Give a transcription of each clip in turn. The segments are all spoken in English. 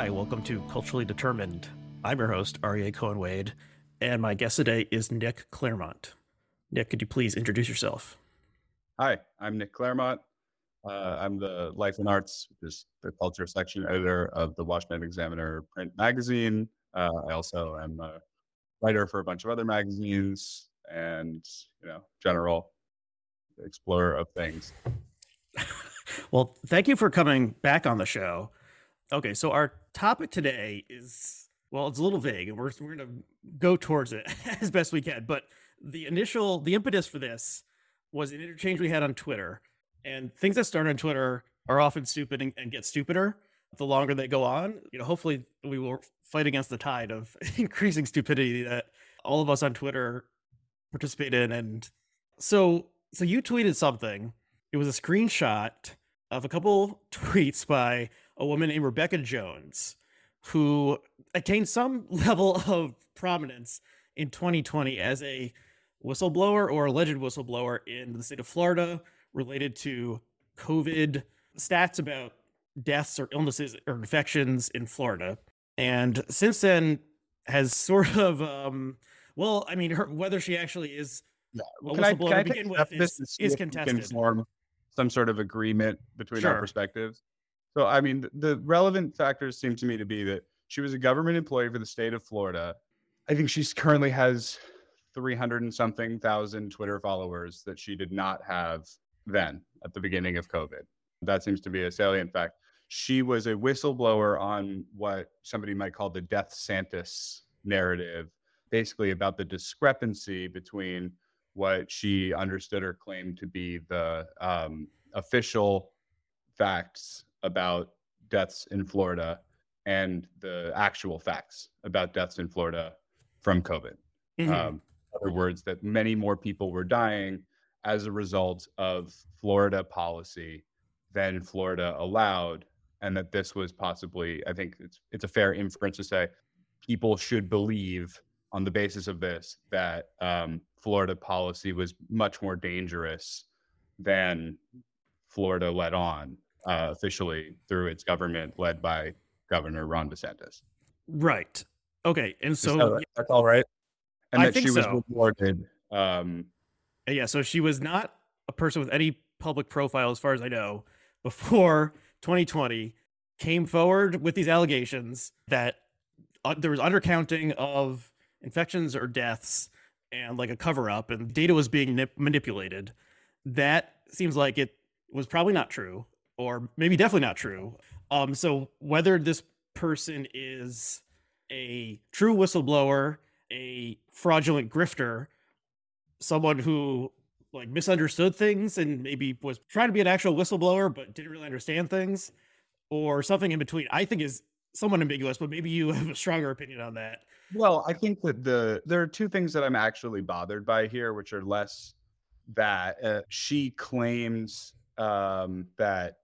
Hi, welcome to Culturally Determined. I'm your host, Aryeh Cohen Wade, and my guest today is Nick Clairmont. Nick, could you please introduce yourself? Hi, I'm Nick Clairmont. Uh, I'm the Life and Arts, which is the culture section editor of the Washington Examiner print magazine. Uh, I also am a writer for a bunch of other magazines and, you know, general explorer of things. well, thank you for coming back on the show. Okay, so our topic today is well, it's a little vague, and we're we're gonna go towards it as best we can. But the initial, the impetus for this was an interchange we had on Twitter, and things that start on Twitter are often stupid and, and get stupider the longer they go on. You know, hopefully we will fight against the tide of increasing stupidity that all of us on Twitter participate in. And so, so you tweeted something. It was a screenshot of a couple tweets by a woman named Rebecca Jones, who attained some level of prominence in 2020 as a whistleblower or alleged whistleblower in the state of Florida related to COVID stats about deaths or illnesses or infections in Florida. And since then has sort of um well, I mean her, whether she actually is yeah. well, can I, can I begin with is, is contested. form some sort of agreement between sure. our perspectives. So I mean the, relevant factors seem to me to be that she was a government employee for the state of Florida. I think she currently has 300 and something thousand Twitter followers that she did not have then at the beginning of COVID. That seems to be a salient fact. She was a whistleblower on what somebody might call the Death Santis narrative, basically about the discrepancy between what she understood or claimed to be the um, official facts about deaths in Florida and the actual facts about deaths in Florida from COVID. Mm-hmm. Um, other words, that many more people were dying as a result of Florida policy than Florida allowed, and that this was possibly, I think it's it's a fair inference to say, people should believe on the basis of this that um, Florida policy was much more dangerous than Florida let on uh, officially through its government led by Governor Ron DeSantis. Right. Okay. And so that's all right and that she was so. rewarded. Um, yeah, so she was not a person with any public profile, as far as I know, before 2020 came forward with these allegations that uh, there was undercounting of infections or deaths and like a cover up and data was being nip- manipulated. That seems like it was probably not true or maybe definitely not true. Um so whether this person is a true whistleblower a fraudulent grifter, someone who like misunderstood things and maybe was trying to be an actual whistleblower but didn't really understand things, or something in between. I think is somewhat ambiguous, but maybe you have a stronger opinion on that. Well, I think that the there are two things that I'm actually bothered by here, which are less that uh, she claims um, that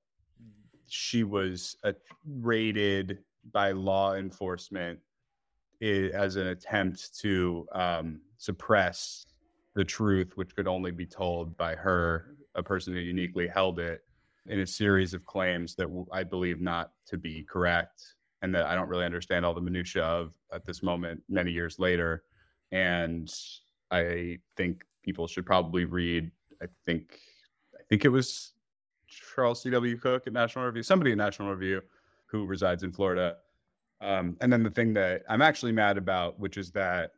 she was uh, raided by law enforcement as an attempt to um, suppress the truth, which could only be told by her, a person who uniquely held it, in a series of claims that I believe not to be correct, and that I don't really understand all the minutiae of at this moment, many years later. And I think people should probably read. I think I think it was Charles C.W. Cook at National Review, somebody at National Review who resides in Florida, um, and then the thing that I'm actually mad about, which is that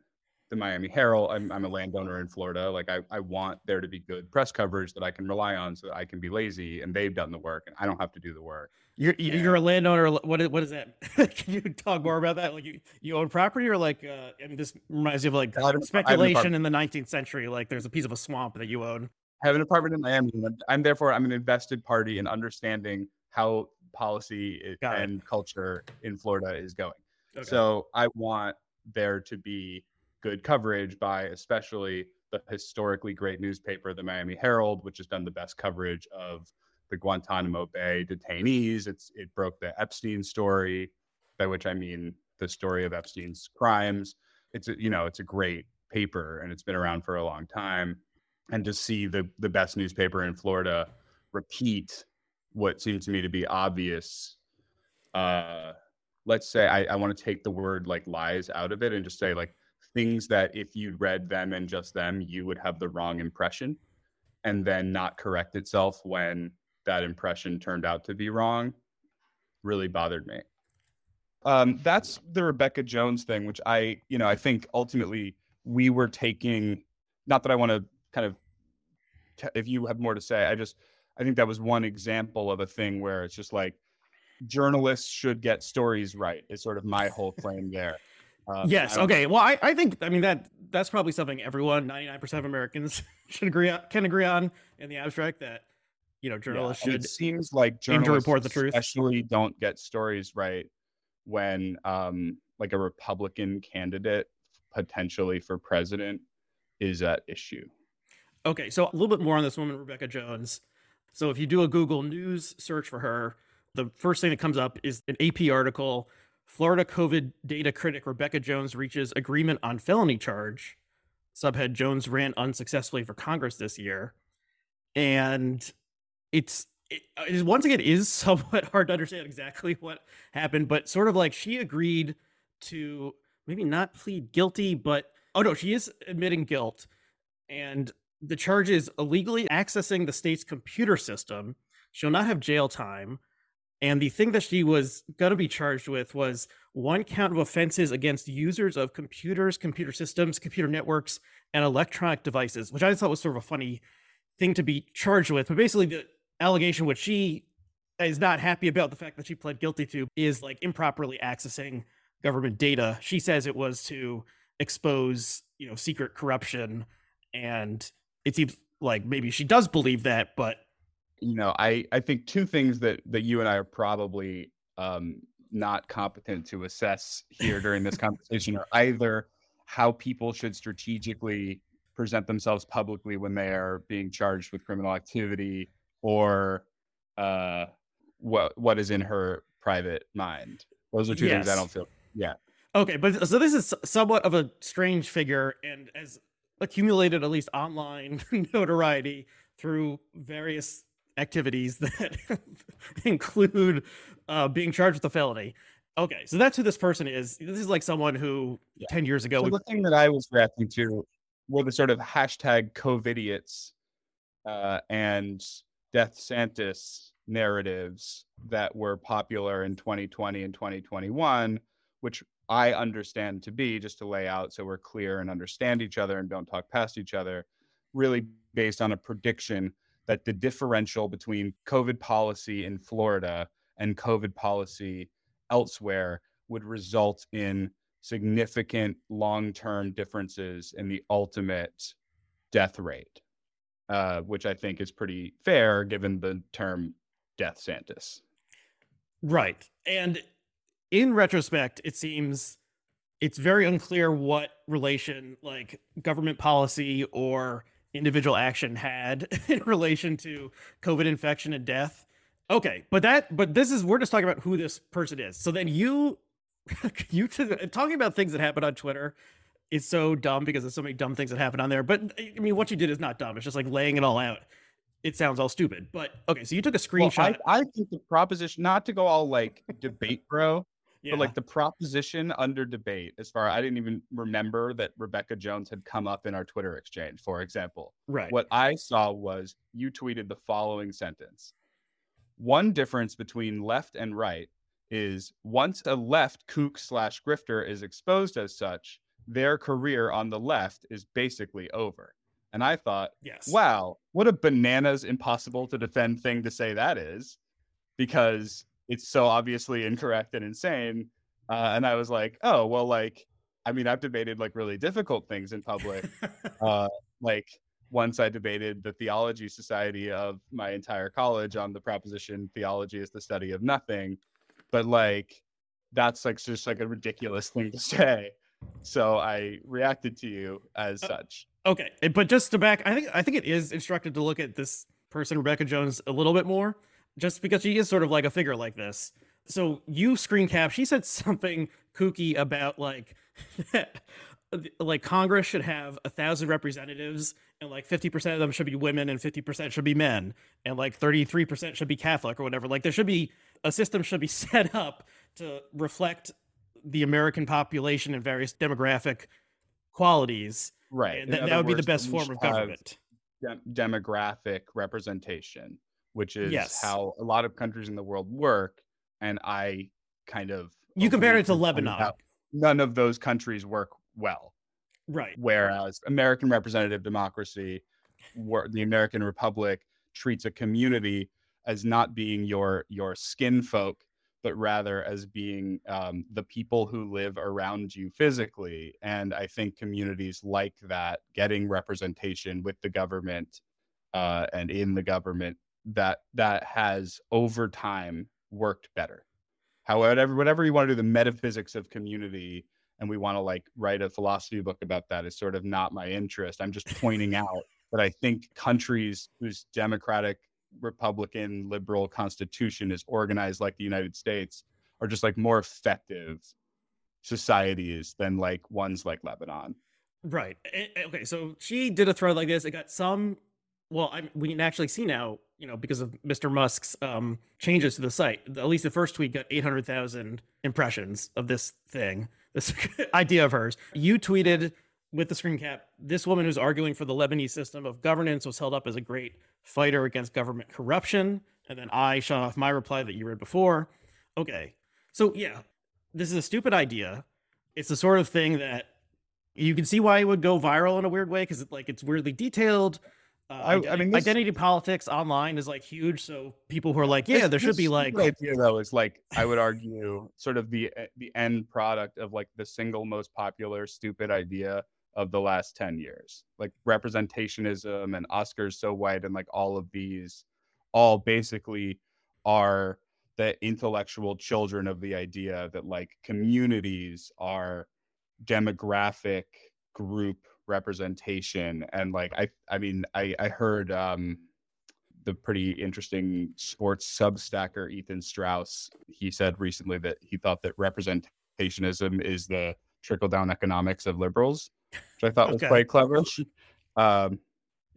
the Miami Herald, I'm, I'm a landowner in Florida. Like I, I want there to be good press coverage that I can rely on so that I can be lazy and they've done the work and I don't have to do the work. You're, you're a landowner. What is, what is that? can you talk more about that? Like you, you own property or like, uh, I mean, this reminds me of like speculation in the 19th century. Like there's a piece of a swamp that you own. Have an apartment in Miami. I'm therefore, I'm an invested party in understanding how policy and culture in Florida is going. Okay. So I want there to be good coverage by especially the historically great newspaper, the Miami Herald, which has done the best coverage of the Guantanamo Bay detainees. It's it broke the Epstein story, by which I mean the story of Epstein's crimes. It's a, you know it's a great paper and it's been around for a long time. And to see the the best newspaper in Florida repeat what seemed to me to be obvious uh, let's say I, I want to take the word like lies out of it and just say like things that if you'd read them and just them, you would have the wrong impression and then not correct itself when that impression turned out to be wrong really bothered me. Um, that's the Rebecca Jones thing, which I, you know, I think ultimately we were taking, not that I want to kind of, if you have more to say, I just, I think that was one example of a thing where it's just like journalists should get stories right, is sort of my whole claim there. Um, yes. Okay. Well, I, I think I mean that that's probably something everyone, ninety nine percent of Americans should agree on, can agree on in the abstract that you know journalists yeah, should. It seems like journalists to report the truth, especially don't get stories right when um like a Republican candidate potentially for president is at issue. Okay, so a little bit more on this woman, Rebecca Jones. So if you do a Google News search for her, the first thing that comes up is an AP article Florida COVID data critic Rebecca Jones reaches agreement on felony charge. Subhead Jones ran unsuccessfully for Congress this year. And it's it is once again is somewhat hard to understand exactly what happened, but sort of like she agreed to maybe not plead guilty, but oh no, she is admitting guilt. And the charge is illegally accessing the state's computer system. She'll not have jail time. And the thing that she was going to be charged with was one count of offenses against users of computers, computer systems, computer networks, and electronic devices, which I thought was sort of a funny thing to be charged with. But basically, the allegation, which she is not happy about the fact that she pled guilty to, is like improperly accessing government data. She says it was to expose, you know, secret corruption. And it seems like maybe she does believe that, but you know, I I think two things that that you and I are probably um, not competent to assess here during this conversation are either how people should strategically present themselves publicly when they are being charged with criminal activity, or uh, what what is in her private mind. Those are two yes. things I don't feel. Yeah. Okay, but so this is somewhat of a strange figure, and has accumulated at least online notoriety through various activities that include uh, being charged with a felony. Okay, so that's who this person is. This is like someone who yeah. 10 years ago. So the thing that I was reacting to were the sort of hashtag COVIDiots uh, and Death Santis narratives that were popular in 2020 and 2021, which I understand to be, just to lay out so we're clear and understand each other and don't talk past each other, really based on a prediction that the differential between COVID policy in Florida and COVID policy elsewhere would result in significant long term differences in the ultimate death rate, uh, which I think is pretty fair given the term death Santis. Right. And in retrospect, it seems it's very unclear what relation like government policy or individual action had in relation to COVID infection and death. Okay, but that but this is we're just talking about who this person is. So then you you talking about things that happen on Twitter is so dumb because there's so many dumb things that happen on there. But I mean, what you did is not dumb. It's just like laying it all out. It sounds all stupid. But okay, so you took a screenshot. Well, I, I think the proposition, not to go all like debate, bro, yeah. But like the proposition under debate, as far I didn't even remember that Rebecca Jones had come up in our Twitter exchange, for example. Right. What I saw was you tweeted the following sentence. One difference between left and right is once a left kook slash grifter is exposed as such, their career on the left is basically over. And I thought, yes. wow, what a bananas impossible to defend thing to say that is, because it's so obviously incorrect and insane. Uh, and I was like, oh, well, like, I mean, I've debated like really difficult things in public. uh, like, once I debated the theology society of my entire college on the proposition theology is the study of nothing. But like, that's like just like a ridiculous thing to say. So I reacted to you as uh, such. Okay, but just to back, I think I think it is instructive to look at this person, Rebecca Jones, a little bit more just because she is sort of like a figure like this. So you screen cap, she said something kooky about like like Congress should have a thousand representatives and like 50% of them should be women and 50% should be men and like 33% should be Catholic or whatever. Like there should be a system should be set up to reflect the American population and various demographic qualities. Right. And that, that would words, be the best form of government. De- demographic representation, which is yes. how a lot of countries in the world work. And I kind of you compare it to Lebanon. None of those countries work well. Right. Whereas American representative democracy, the American Republic treats a community as not being your your skin folk but rather as being um, the people who live around you physically. And I think communities like that, getting representation with the government uh, and in the government, that that has over time worked better. However, whatever you want to do, the metaphysics of community, and we want to like write a philosophy book about that is sort of not my interest. I'm just pointing out that I think countries whose democratic republican liberal constitution is organized like the united states are just like more effective societies than like ones like lebanon right okay so she did a thread like this it got some well I, we can actually see now you know because of mr musk's um changes to the site at least the first tweet got 800000 impressions of this thing this idea of hers you tweeted with the screen cap, this woman who's arguing for the Lebanese system of governance was held up as a great fighter against government corruption. And then I shot off my reply that you read before. Okay. So, yeah, this is a stupid idea. It's the sort of thing that you can see why it would go viral in a weird way because it, like it's weirdly detailed. Uh, I, I, mean, this, identity politics online is like huge. So people who are like, yeah, this, there should be like idea though is like I would argue sort of the eh, the end product of like the single most popular stupid idea of the last 10 years like representationism and oscars so white and like all of these all basically are the intellectual children of the idea that like communities are demographic group representation and like i i mean i i heard um the pretty interesting sports substacker ethan strauss he said recently that he thought that representationism is the trickle down economics of liberals which I thought okay. was quite clever. Um,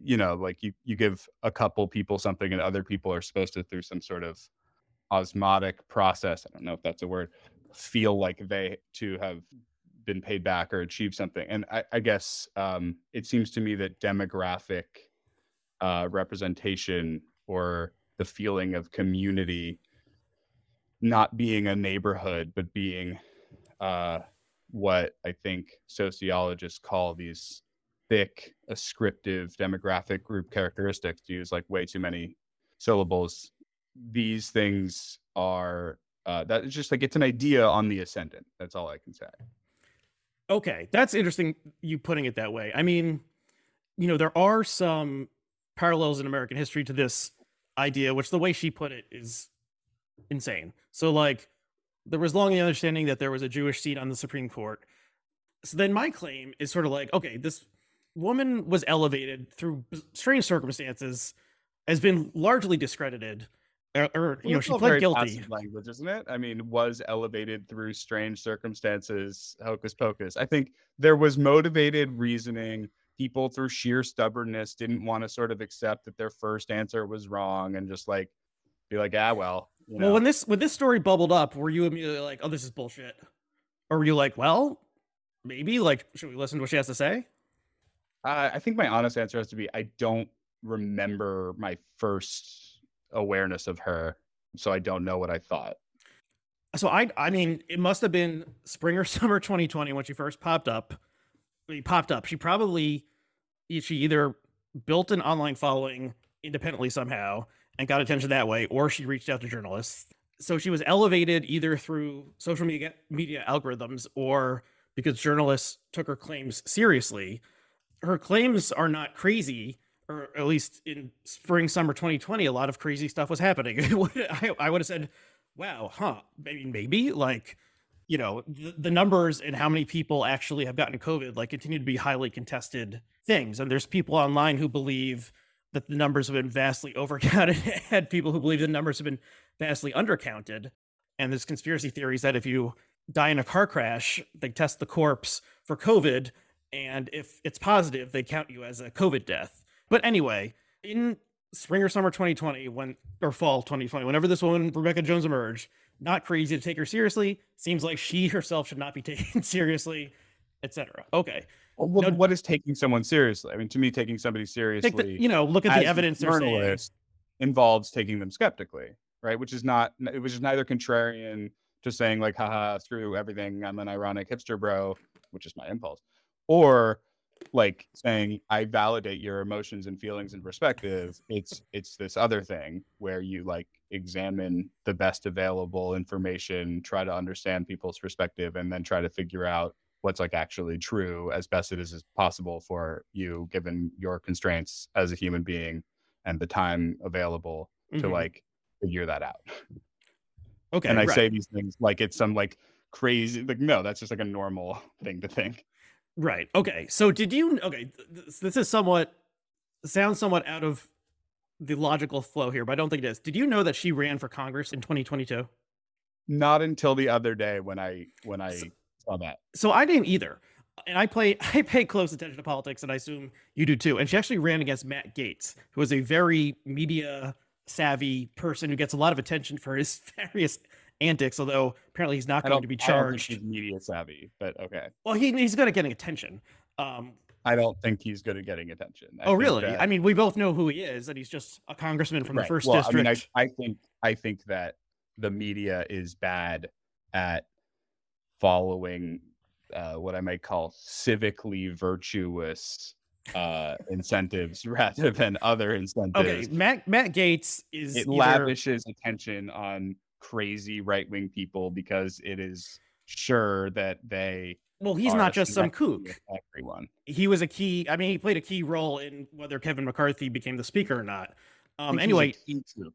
you know, like you you give a couple people something, and other people are supposed to through some sort of osmotic process. I don't know if that's a word. Feel like they to have been paid back or achieved something. And I, I guess um, it seems to me that demographic uh, representation or the feeling of community not being a neighborhood, but being uh, what I think sociologists call these thick, ascriptive demographic group characteristics to use like way too many syllables. These things are uh, that is just like it's an idea on the ascendant. That's all I can say. Okay, that's interesting. You putting it that way. I mean, you know, there are some parallels in American history to this idea, which the way she put it is insane. So, like, there was long the understanding that there was a Jewish seat on the Supreme Court. So then my claim is sort of like, okay, this woman was elevated through strange circumstances, has been largely discredited, or, or you know, she pled guilty. Language, isn't it? I mean, was elevated through strange circumstances, hocus pocus. I think there was motivated reasoning. People through sheer stubbornness didn't want to sort of accept that their first answer was wrong and just like be like, ah, well, you know? Well, when this when this story bubbled up, were you immediately like, "Oh, this is bullshit," or were you like, "Well, maybe like should we listen to what she has to say?" Uh, I think my honest answer has to be I don't remember my first awareness of her, so I don't know what I thought. So I I mean, it must have been spring or summer 2020 when she first popped up. She popped up. She probably she either built an online following independently somehow and got attention that way, or she reached out to journalists. So she was elevated either through social media media algorithms or because journalists took her claims seriously. Her claims are not crazy, or at least in spring summer 2020, a lot of crazy stuff was happening. I, I would have said, "Wow, huh? Maybe, maybe like." you know the, the, numbers and how many people actually have gotten covid like continue to be highly contested things and there's people online who believe that the numbers have been vastly overcounted and people who believe the numbers have been vastly undercounted. And there's conspiracy theories that if you die in a car crash, they test the corpse for COVID, and if it's positive, they count you as a COVID death. But anyway, in spring or summer 2020, when or fall 2020, whenever this woman Rebecca Jones emerged, not crazy to take her seriously. Seems like she herself should not be taken seriously, etc. Okay. Well, now, what is taking someone seriously? I mean, to me, taking somebody seriously, the, you know, look at the evidence saying. involves taking them skeptically, right? Which is not, which is neither contrarian to saying like, haha, screw everything. I'm an ironic hipster bro, which is my impulse, or like saying I validate your emotions and feelings and perspective. It's it's this other thing where you like examine the best available information, try to understand people's perspective, and then try to figure out what's like actually true as best it is as possible for you given your constraints as a human being and the time available mm-hmm. to like figure that out. Okay. And I right. say these things like it's some like crazy like no, that's just like a normal thing to think. Right. Okay. So did you? Okay. This, this is somewhat sounds somewhat out of the logical flow here, but I don't think it is. Did you know that she ran for Congress in 2022? Not until the other day when I when I so, saw that. So I didn't either. And I play I pay close attention to politics, and I assume you do too. And she actually ran against Matt Gaetz, who is a very media savvy person who gets a lot of attention for his various antics, although apparently he's not going to be charged. he's media savvy, but okay. Well, he, he's good at getting attention. Um, I don't think he's good at getting attention. I oh, really? That, I mean, we both know who he is, and he's just a congressman from right. the first well, district. I mean, I, I think I think that the media is bad at following uh, what I might call civically virtuous uh incentives rather than other incentives. Okay, Matt Matt Gaetz is it either... lavishes attention on crazy right wing people because it is sure that they well he's not just some kook everyone he was a key i mean he played a key role in whether kevin mccarthy became the speaker or not um anyway he's, kook,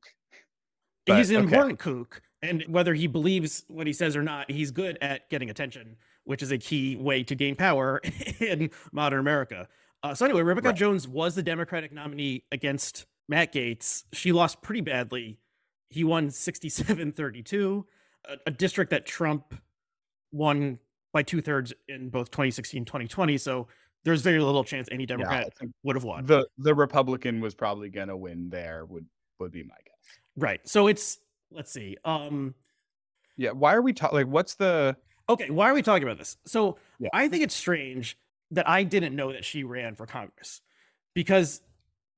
but, he's an okay. important kook and whether he believes what he says or not he's good at getting attention which is a key way to gain power in modern america uh, so anyway rebecca right. jones was the democratic nominee against matt Gaetz. she lost pretty badly he won 67 32, a, a district that Trump won by two thirds in both 2016 2020. So there's very little chance any Democrat yeah, would have won. The the Republican was probably going to win there would would be my guess. Right. So it's let's see. Um yeah, why are we talking like what's the Okay, why are we talking about this? So yeah. I think it's strange that I didn't know that she ran for Congress because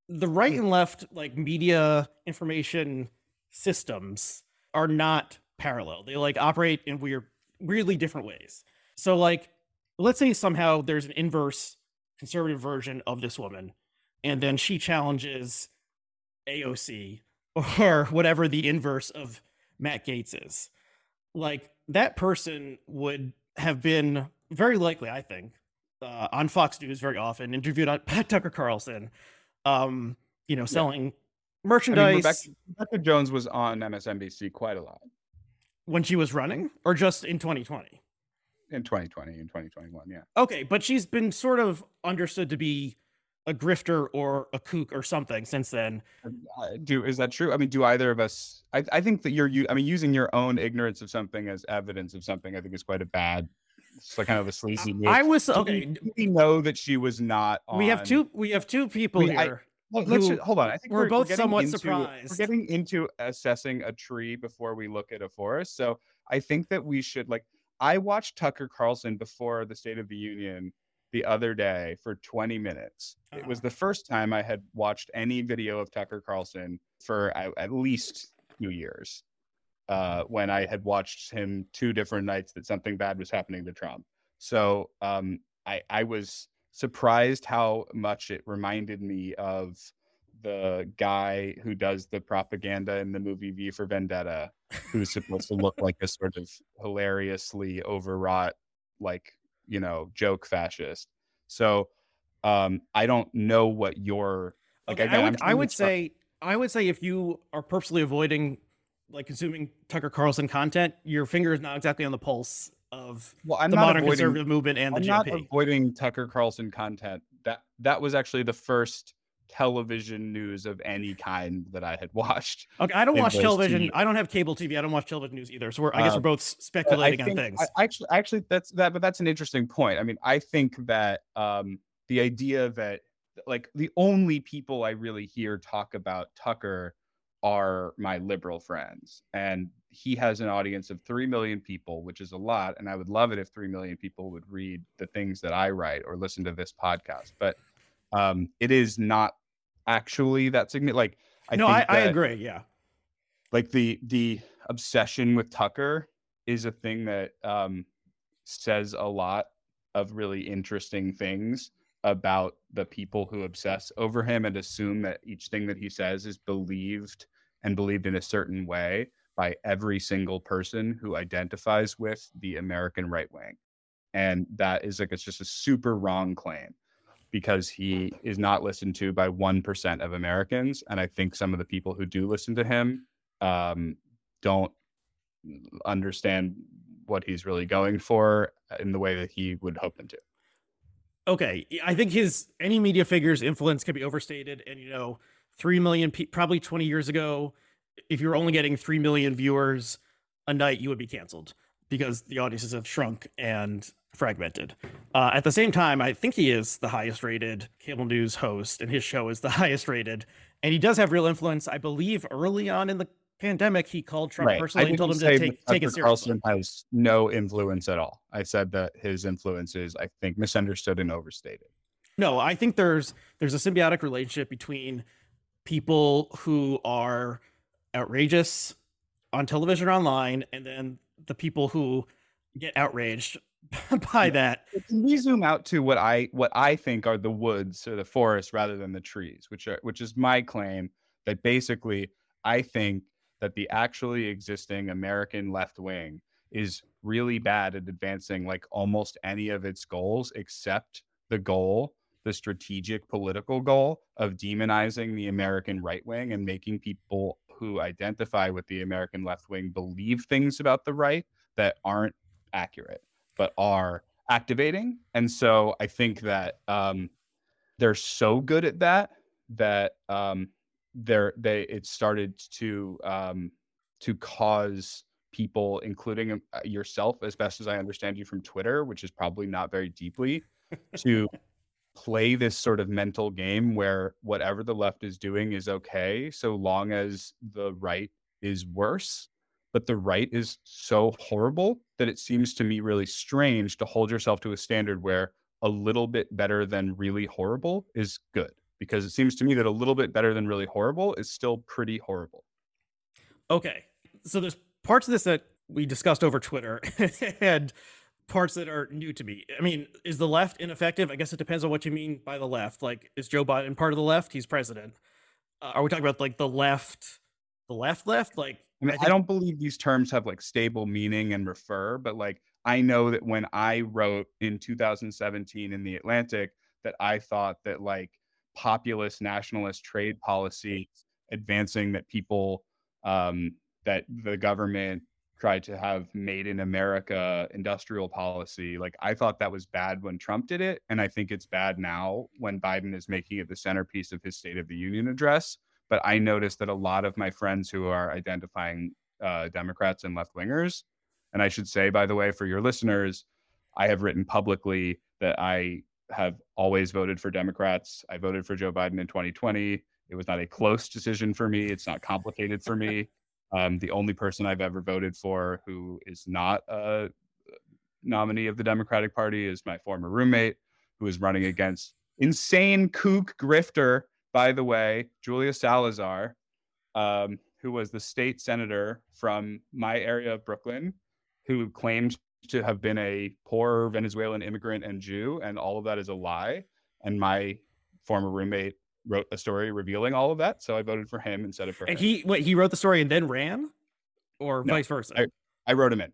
the right and left like media information systems are not parallel. They like operate in weird, weirdly different ways. So, like, let's say somehow there's an inverse conservative version of this woman, and then she challenges AOC or whatever the inverse of Matt Gaetz is. Like, that person would have been very likely, I think, uh, on Fox News very often, interviewed on Pat Tucker Carlson, um, you know, selling merchandise. I mean, Rebecca, Rebecca, Jones was on MSNBC quite a lot when she was running, or just in 2020. In 2020 and 2021, yeah. Okay, but she's been sort of understood to be a grifter or a kook or something since then. Uh, do is that true? I mean, do either of us? I, I think that you're. I mean, using your own ignorance of something as evidence of something, I think is quite a bad it's like kind of a sleazy move. I was okay. We, we know that she was not. On, we have two. We have two people here. Well, let's just, hold on. I think we're, we're both we're somewhat into, surprised. We're getting into assessing a tree before we look at a forest. So I think that we should like. I watched Tucker Carlson before the State of the Union the other day for 20 minutes. Uh-huh. It was uh-huh. the first time I had watched any video of Tucker Carlson for at, at least two years. Uh, when I had watched him two different nights that something bad was happening to Trump. So um, I, I was surprised how much it reminded me of the guy who does the propaganda in the movie V for Vendetta, who's supposed to look like a sort of hilariously overwrought, like, you know, joke fascist. So um I don't know what your like okay, again, I would, I would say I would say if you are purposely avoiding like consuming Tucker Carlson content, your finger is not exactly on the pulse of well, I'm the modern avoiding, conservative movement and the I'm GOP. not avoiding Tucker Carlson content. That that was actually the first television news of any kind that I had watched. Okay, I don't watch television. I don't have cable TV. I don't watch television news either. So we're, I guess we're um, both speculating think, on things. I, actually, actually, that's that. But that's an interesting point. I mean, I think that um, the idea that like the only people I really hear talk about Tucker are my liberal friends, and he has an audience of 3 million people, which is a lot. And I would love it if 3 million people would read the things that I write or listen to this podcast. But um, it is not actually that significant. Like, I no, I, that, I agree. Yeah. Like the, the obsession with Tucker is a thing that um, says a lot of really interesting things about the people who obsess over him and assume that each thing that he says is believed and believed in a certain way by every single person who identifies with the American right wing. And that is like, it's just a super wrong claim because he is not listened to by 1% of Americans. And I think some of the people who do listen to him um, don't understand what he's really going for in the way that he would hope them to okay, I think his any media figure's influence can be overstated. And you know, three million, pe- probably twenty years ago, if you were only getting three million viewers a night, you would be canceled because the audiences have shrunk and fragmented. Uh, at the same time, I think he is the highest rated cable news host, and his show is the highest rated. And he does have real influence. I believe early on in the pandemic, he called Trump right. personally and told him to take, take it seriously. Carlson has no influence at all. I said that his influence is, I think, misunderstood and overstated. No, I think there's there's a symbiotic relationship between people who are outrageous on television or online, and then the people who get outraged by that. Can we zoom out to what I what I think are the woods or the forest rather than the trees, which are which is my claim that basically I think that the actually existing American left wing is really bad at advancing like almost any of its goals except the goal the strategic political goal of demonizing the American right wing and making people who identify with the American left wing believe things about the right that aren't accurate, but are activating. And so I think that um, they're so good at that that um, there they it started to um, to cause people, including uh, yourself, as best as I understand you from Twitter, which is probably not very deeply, to play this sort of mental game where whatever the left is doing is okay, so long as the right is worse. But the right is so horrible that it seems to me really strange to hold yourself to a standard where a little bit better than really horrible is good because it seems to me that a little bit better than really horrible is still pretty horrible. Okay. So there's parts of this that we discussed over Twitter and parts that are new to me. I mean, is the left ineffective? I guess it depends on what you mean by the left. Like, is Joe Biden part of the left? He's president. Uh, are we talking about like the left, the left, left? Like, I, mean, I, think- I don't believe these terms have like stable meaning and refer, but like, I know that when I wrote in 2017 in the Atlantic that I thought that like populist nationalist trade policy advancing that people um, that the government tried to have made in America industrial policy. Like I thought that was bad when Trump did it, and I think it's bad now when Biden is making it the centerpiece of his State of the Union address. But I noticed that a lot of my friends who are identifying uh, Democrats and left wingers, and I should say, by the way, for your listeners, I have written publicly that I have always voted for Democrats. I voted for Joe Biden in 2020. It was not a close decision for me. It's not complicated for me. Um, the only person I've ever voted for who is not a nominee of the Democratic Party is my former roommate, who is running against insane kook grifter, by the way, Julia Salazar, um, who was the state senator from my area of Brooklyn, who claimed to have been a poor Venezuelan immigrant and Jew, and all of that is a lie. And my former roommate wrote a story revealing all of that, so I voted for him instead of for. And him. he wait, he wrote the story and then ran, or no, vice versa. I, I wrote him in.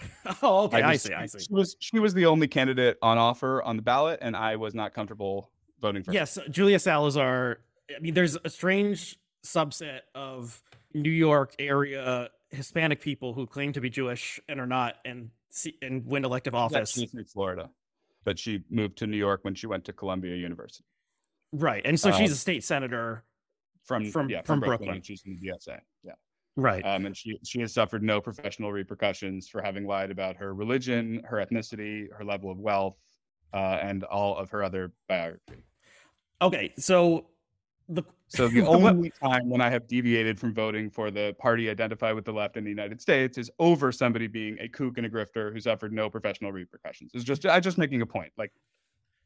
oh, okay. I, I, see. I see. She was she was the only candidate on offer on the ballot, and I was not comfortable voting for. Yes, her. Julia Salazar. I mean, there's a strange subset of New York area Hispanic people who claim to be Jewish and are not, and see, and win elective office. Yeah, she's in Florida, but she moved to New York when she went to Columbia University. Right, and so she's um, a state senator from from yeah, from, from Brooklyn. Brooklyn. She's in the DSA. Yeah. Right. Um, and she she has suffered no professional repercussions for having lied about her religion, her ethnicity, her level of wealth, uh, and all of her other biography. Okay, so the, so the only time when I have deviated from voting for the party identified with the left in the United States is over somebody being a kook and a grifter who suffered no professional repercussions. It's just I'm just making a point. Like,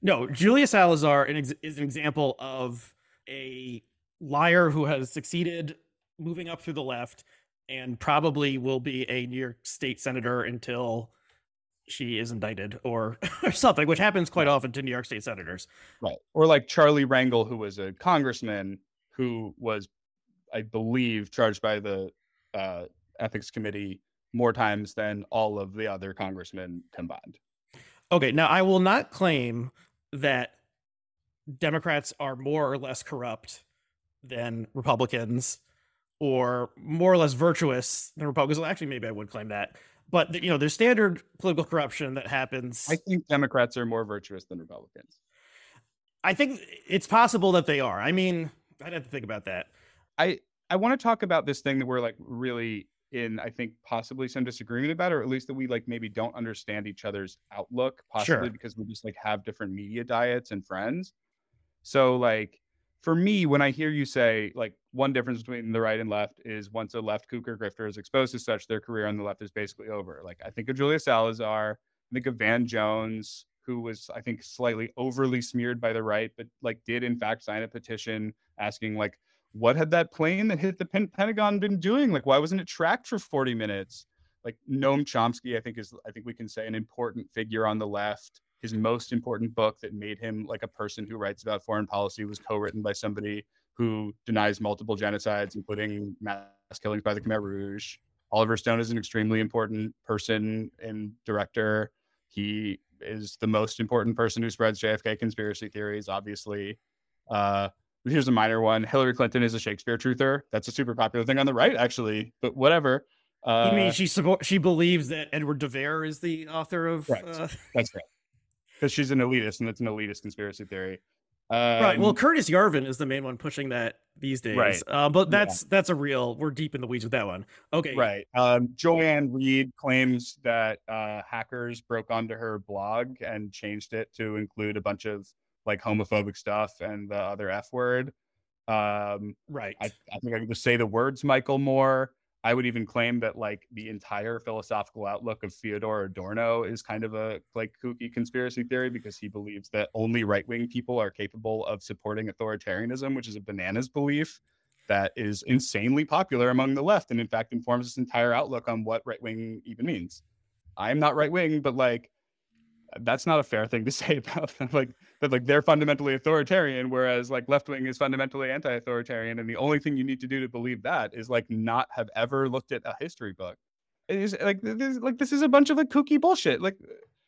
no, Julia Salazar is an example of a liar who has succeeded moving up through the left and probably will be a New York State senator until she is indicted or, or something, which happens quite often to New York State senators. Right. Or like Charlie Rangel, who was a congressman who was, I believe, charged by the uh, ethics committee more times than all of the other congressmen combined. Okay. Now, I will not claim that Democrats are more or less corrupt than Republicans or more or less virtuous than Republicans. Well, actually, maybe I would claim that but you know, there's standard political corruption that happens. I think Democrats are more virtuous than Republicans. I think it's possible that they are. I mean, I'd have to think about that. I I want to talk about this thing that we're like really in I think possibly some disagreement about, or at least that we like maybe don't understand each other's outlook, possibly sure. because we just like have different media diets and friends. So like for me, when I hear you say like one difference between the right and left is once a left kook or grifter is exposed as such, their career on the left is basically over. Like I think of Julia Salazar, I think of Van Jones, who was I think slightly overly smeared by the right, but like did in fact sign a petition asking like what had that plane that hit the Pentagon been doing? Like why wasn't it tracked for 40 minutes? Like Noam Chomsky, I think is I think we can say an important figure on the left his most important book that made him like a person who writes about foreign policy was co-written by somebody who denies multiple genocides, including mass killings by the Khmer Rouge. Oliver Stone is an extremely important person and director. He is the most important person who spreads JFK conspiracy theories, obviously. Uh, here's a minor one Hillary Clinton is a Shakespeare truther. That's a super popular thing on the right, actually, but whatever. Uh, you mean she she believes that Edward de Vere is the author of? Right. Uh... That's right because she's an elitist and it's an elitist conspiracy theory. Um, right. Well, um, Curtis Yarvin is the main one pushing that these days. Right. Uh, but that's yeah. that's a real. We're deep in the weeds with that one. Okay. Right. Um, Joy-Ann Reid claims that uh, hackers broke onto her blog and changed it to include a bunch of like homophobic stuff and the other F word. Um, right. I, I think I can just say the words Michael Moore. I would even claim that like the entire philosophical outlook of Theodor Adorno is kind of a like kooky conspiracy theory because he believes that only right wing people are capable of supporting authoritarianism, which is a bananas belief that is insanely popular among the left and in fact informs this entire outlook on what right wing even means. I'm not right wing, but like that's not a fair thing to say about them. like that like they're fundamentally authoritarian whereas like left wing is fundamentally anti-authoritarian and the only thing you need to do to believe that is like not have ever looked at a history book. It is like this like this is a bunch of like kooky bullshit like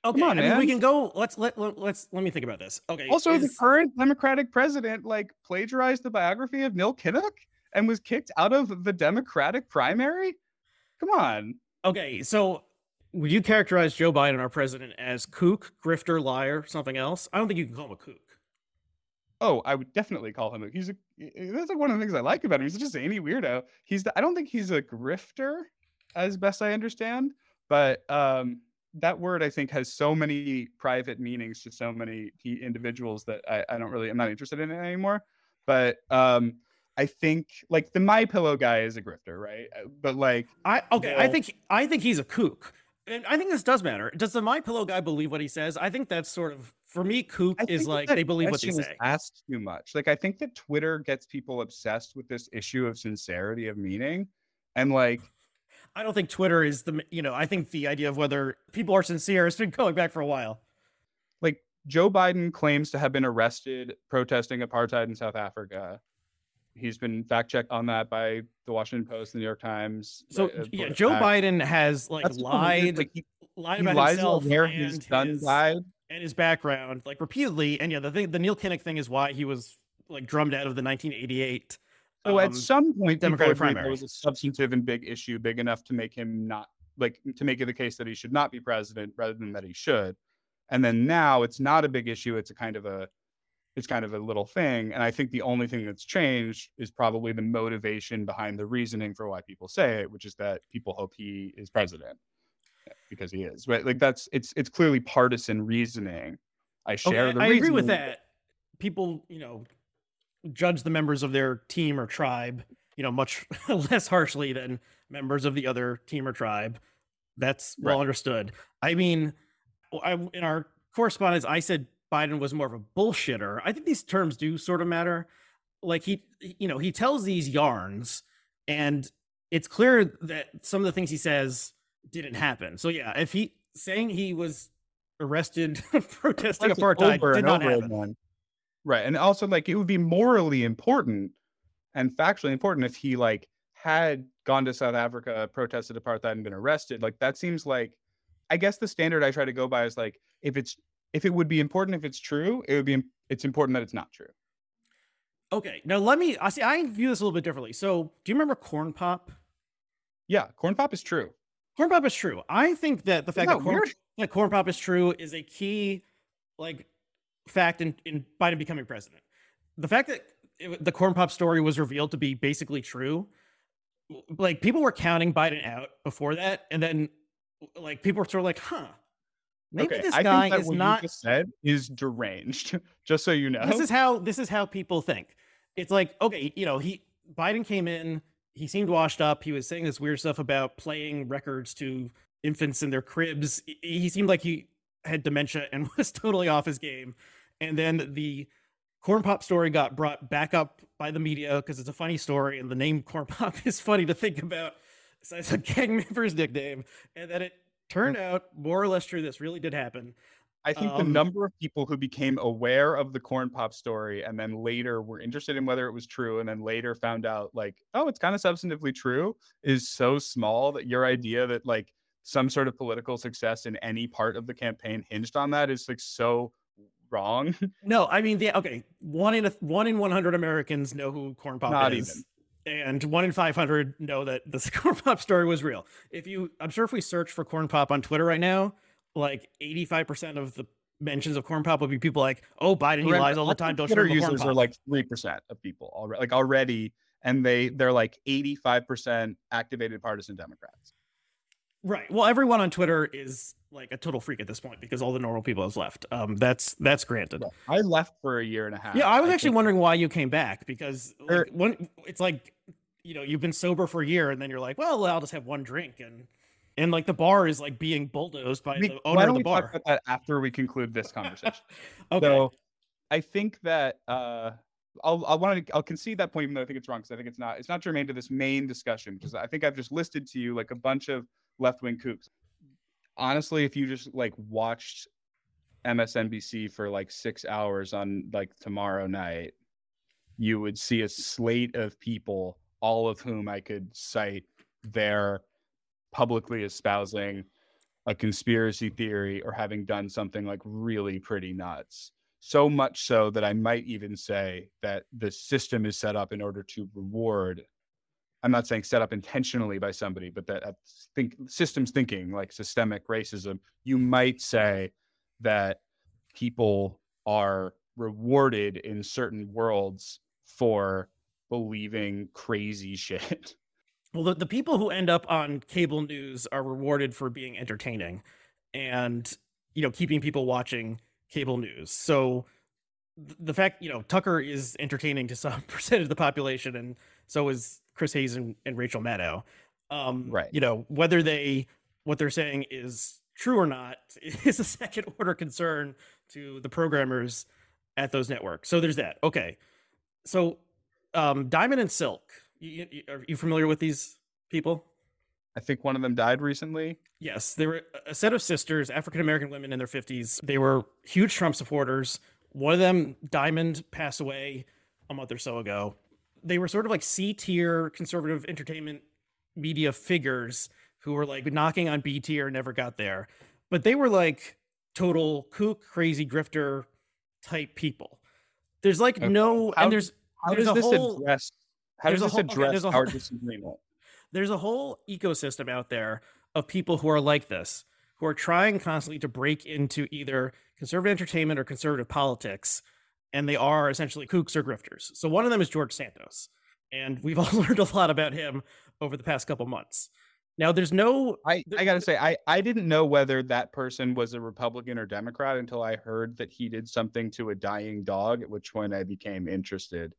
okay on, I mean, we can go let's let, let let's let me think about this. Okay also is... the current democratic president like plagiarized the biography of Neil Kinnock and was kicked out of the democratic primary? Come on. Okay so would you characterize Joe Biden, our president, as kook, grifter, liar, something else? I don't think you can call him a kook. Oh, I would definitely call him a. He's a. That's like one of the things I like about him. He's just any weirdo. He's. The, I don't think he's a grifter, as best I understand. But um, that word I think has so many private meanings to so many individuals that I, I don't really. I'm not interested in it anymore. But um, I think like the My Pillow guy is a grifter, right? But like I okay, I think I think he's a kook and I think this does matter. Does the My Pillow guy believe what he says? I think that's sort of for me. Coop is like they believe what they say. Asked too much. Like I think that Twitter gets people obsessed with this issue of sincerity of meaning, and like I don't think Twitter is the you know I think the idea of whether people are sincere has been going back for a while. Like Joe Biden claims to have been arrested protesting apartheid in South Africa he's been fact checked on that by the Washington Post, the New York Times. So uh, yeah, Joe fact. Biden has like That's lied, like, he, lied he about himself where his son died and his background, like repeatedly. And yeah, the thing, the Neil Kinnock thing is why he was like drummed out of the 1988. So um, at some point, Democratic primary there was a substantive and big issue, big enough to make him not like to make it the case that he should not be president rather than that he should. And then now it's not a big issue; it's a kind of a it's kind of a little thing. And I think the only thing that's changed is probably the motivation behind the reasoning for why people say it, which is that people hope he is president eh, because he is. Right. Like that's it's it's clearly partisan reasoning. I share okay, the I agree with that. People, you know, judge the members of their team or tribe, you know, much less harshly than members of the other team or tribe. That's well right. understood. I mean, I, in our correspondence, I said Biden was more of a bullshitter. I think these terms do sort of matter. Like he, you know, he tells these yarns, and it's clear that some of the things he says didn't happen. So yeah, if he saying he was arrested protesting apartheid did not happen. Right, and also like it would be morally important and factually important if he like had gone to South Africa, protested apartheid, and been arrested. Like that seems like, I guess the standard I try to go by is like if it's if it would be important if it's true, it would be it's important that it's not true. Okay, now let me. I see. I view this a little bit differently. So, do you remember corn pop? Yeah, corn pop is true. Corn pop is true. I think that the fact that, that corn, that corn pop is true is a key, like, fact in, in Biden becoming president. The fact that it, the corn pop story was revealed to be basically true, like people were counting Biden out before that, and then like people were sort of like, "Huh, maybe okay, this guy is not." just said is deranged. just so you know, this is how this is how people think. It's like, okay, you know, he Biden came in, he seemed washed up. He was saying this weird stuff about playing records to infants in their cribs. He seemed like he had dementia and was totally off his game. And then the corn pop story got brought back up by the media because it's a funny story and the name corn pop is funny to think about. So it's a gang member's nickname. And then it turned out more or less true. This really did happen. I think um, the number of people who became aware of the corn pop story and then later were interested in whether it was true and then later found out like, oh, it's kind of substantively true is so small that your idea that like some sort of political success in any part of the campaign hinged on that is like so wrong. No, I mean, the okay, one in a, one in one hundred Americans know who Corn Pop Not is. Even. And one in 500 know that the Corn Pop story was real. If you, I'm sure if we search for Corn Pop on Twitter right now, like 85% of the mentions of Corn Pop would be people like, oh, Biden, he lies all the time. Don't Twitter users are like 3% of people already, like already. And they, they're like 85% activated partisan Democrats. Right. Well, everyone on Twitter is like a total freak at this point because all the normal people has left. Um, that's that's granted. I left for a year and a half. Yeah, I was I actually wondering why you came back because like, er when it's like you know you've been sober for a year and then you're like, well, I'll just have one drink and and like the bar is like being bulldozed by we, the owner of the bar. Talk about that after we conclude this conversation. okay. So I think that uh, I'll I want to I'll concede that point even though I think it's wrong because I think it's not it's not germane to this main discussion because I think I've just listed to you like a bunch of left wing kooks. Honestly, if you just like watched MSNBC for like six hours on like tomorrow night, you would see a slate of people, all of whom I could cite their publicly espousing a conspiracy theory or having done something like really pretty nuts. So much so that I might even say that the system is set up in order to reward I'm not saying set up intentionally by somebody, but that uh, think systems thinking like systemic racism, you might say that people are rewarded in certain worlds for believing crazy shit. Well, the, the people who end up on cable news are rewarded for being entertaining and, you know, keeping people watching cable news. So the fact, you know, Tucker is entertaining to some percentage of the population and so is Chris Hayes and, and Rachel Maddow. Um, right. You know, whether they what they're saying is true or not is a second order concern to the programmers at those networks. So there's that. Okay. So um, Diamond and Silk, you, you, are you familiar with these people? I think one of them died recently. Yes, they were a set of sisters, African American women in their 50s. They were huge Trump supporters. One of them, Diamond, passed away a month or so ago they were sort of like C tier conservative entertainment media figures who were like knocking on B tier, never got there. But they were like total kook, crazy grifter type people. There's like okay. no, how, and there's how there's does this whole, address how does this whole, address okay, our disagreement? There's a whole ecosystem out there of people who are like this, who are trying constantly to break into either conservative entertainment or conservative politics and they are essentially kooks or grifters. So one of them is George Santos, and we've all learned a lot about him over the past couple months. Now, there's no. I, I got to say, I, I didn't know whether that person was a Republican or Democrat until I heard that he did something to a dying dog, at which point I became interested.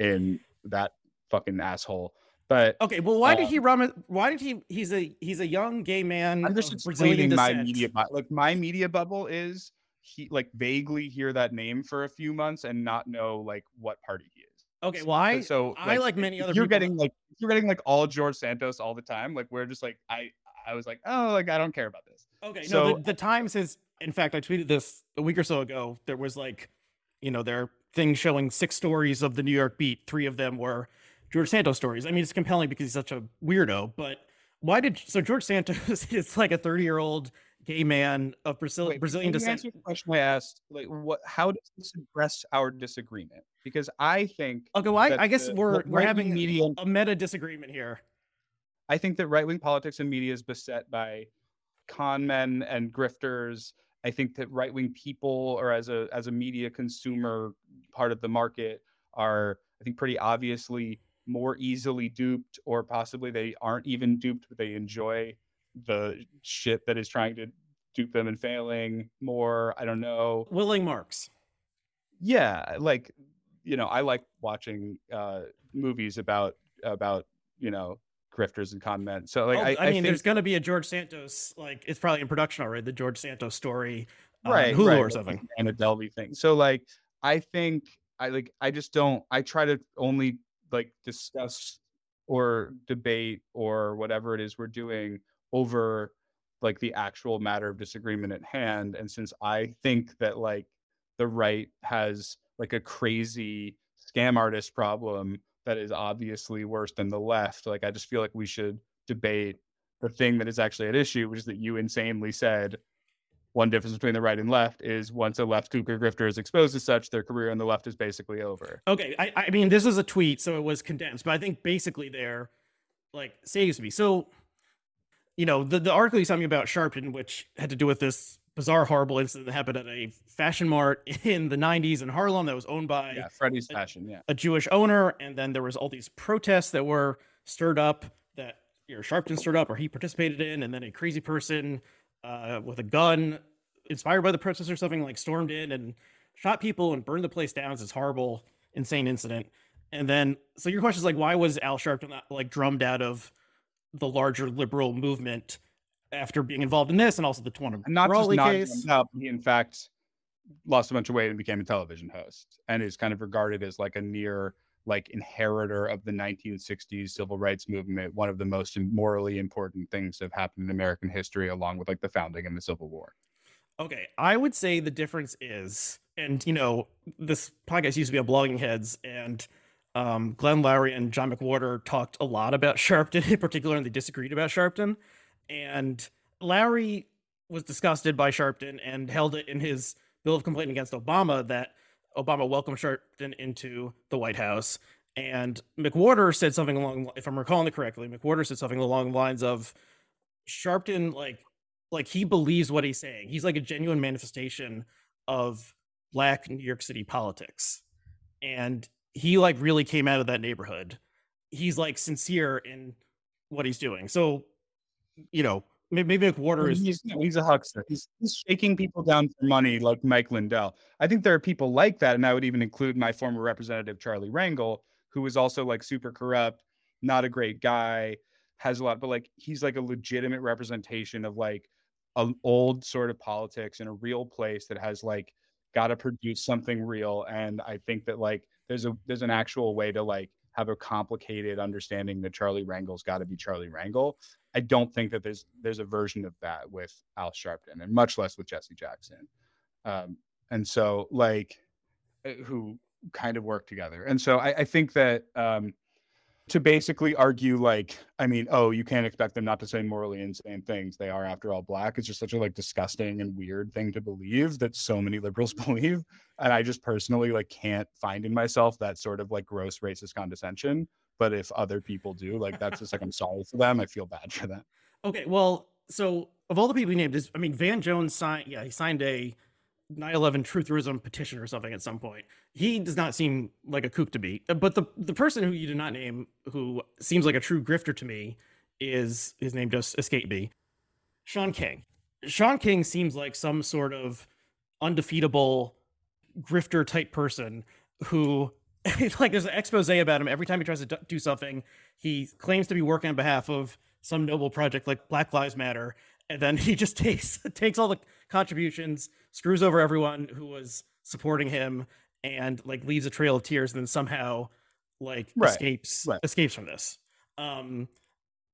in that fucking asshole. But okay, well, why uh, did he run? Why did he? He's a he's a young gay man. I'm just explaining my media. Like my media bubble is he like vaguely hear that name for a few months and not know like what party he is. Okay, well, I so like, I like many other. You're people. getting like you're getting like all George Santos all the time. Like we're just like I I was like oh like I don't care about this. Okay, so, no, the, the Times has. In fact, I tweeted this a week or so ago. There was like, you know, their thing showing six stories of the New York beat. Three of them were George Santos stories. I mean, it's compelling because he's such a weirdo. But why did so George Santos is like a 30 year old gay man of Brazil, Wait, Brazilian descent. Answer the question I asked, like, what? How does this address our disagreement? Because I think. Okay, well, I, I guess the, we're we're having media, a meta disagreement here. I think that right wing politics and media is beset by con men and grifters. I think that right wing people, or as a as a media consumer part of the market, are I think pretty obviously more easily duped, or possibly they aren't even duped, but they enjoy the shit that is trying to dupe them and failing more. I don't know. Willing marks. Yeah, like you know, I like watching uh movies about about you know grifters and con men. So like, oh, I, I, I, mean, think... there's going to be a George Santos like it's probably in production already. The George Santos story, right? Hulu right. or something, and a Delvey thing. So like, I think I like I just don't. I try to only like discuss or debate or whatever it is we're doing over like the actual matter of disagreement at hand and since i think that like the right has like a crazy scam artist problem that is obviously worse than the left like i just feel like we should debate the thing that is actually at issue which is that you insanely said one difference between the right and left is once a left kooker grifter is exposed as such, their career on the left is basically over. Okay, I, I mean this is a tweet, so it was condensed, but I think basically there, like saves me. So you know, the, the article he's talking about Sharpton, which had to do with this bizarre, horrible incident that happened at a fashion mart in the 90s in Harlem that was owned by yeah, Freddy's a, Fashion, yeah. a Jewish owner. And then there was all these protests that were stirred up that you know, Sharpton stirred up or he participated in. And then a crazy person uh, with a gun inspired by the protests or something like stormed in and shot people and burned the place down. It's this horrible, insane incident. And then, so your question is like, why was Al Sharpton like drummed out of the larger liberal movement after being involved in this and also the Tawana and not Brawley just case. Up, he in fact lost a bunch of weight and became a television host and is kind of regarded as like a near like inheritor of the 1960s civil rights movement one of the most morally important things that have happened in american history along with like the founding and the civil war okay i would say the difference is and you know this podcast used to be a Bloggingheads and um, Glenn Loury and John McWhorter talked a lot about Sharpton in particular, and they disagreed about Sharpton. And Lowry was disgusted by Sharpton and held it in his bill of complaint against Obama that Obama welcomed Sharpton into the White House. And McWhorter said something along, if I'm recalling it correctly, McWhorter said something along the lines of Sharpton, like, like he believes what he's saying. He's like a genuine manifestation of black New York City politics. And he like really came out of that neighborhood. He's like sincere in what he's doing. So, you know, maybe, maybe McWhorter is he's, he's a huckster. He's, he's shaking people down for money like Mike Lindell. I think there are people like that, and I would even include my former representative Charlie Rangel, who was also like super corrupt, not a great guy, has a lot, but like he's like a legitimate representation of like an old sort of politics in a real place that has like got to produce something real. And I think that like there's a there's an actual way to like have a complicated understanding that Charlie Rangel's got to be Charlie Wrangle. I don't think that there's there's a version of that with Al Sharpton, and much less with Jesse Jackson. Um, and so, like, eh, who kind of work together. And so, I, I think that um, to basically argue like i mean oh you can't expect them not to say morally insane things. They are after all black. It's just such a like disgusting and weird thing to believe that so many liberals believe. And i just personally like can't find in myself that sort of like gross racist condescension. But if other people do like that's just like i'm sorry for them. I feel bad for them. Okay well so of all the people he named is i mean van jones signed yeah he signed a 9/11 trutherism petition or something at some point. He does not seem like a kook to me. Uh, but the the person who you did not name, who seems like a true grifter to me, is his name just escaped me. Shaun King. Shaun King seems like some sort of undefeatable grifter type person who like there's an expose about him every time he tries to do something. He claims to be working on behalf of some noble project like Black Lives Matter, and then he just takes takes all the contributions, screws over everyone who was supporting him, and like leaves a trail of tears, and then somehow like right. escapes right. escapes from this. Um,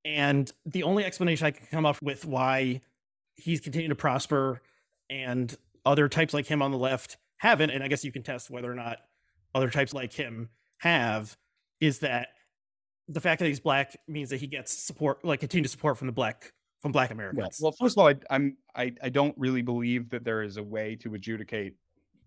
and the only explanation I can come up with why he's continued to prosper and other types like him on the left haven't, and I guess you can test whether or not other types like him have, is that the fact that he's black means that he gets support, like continued support from the black from black Americans. Well, first of all, I, I'm I, I don't really believe that there is a way to adjudicate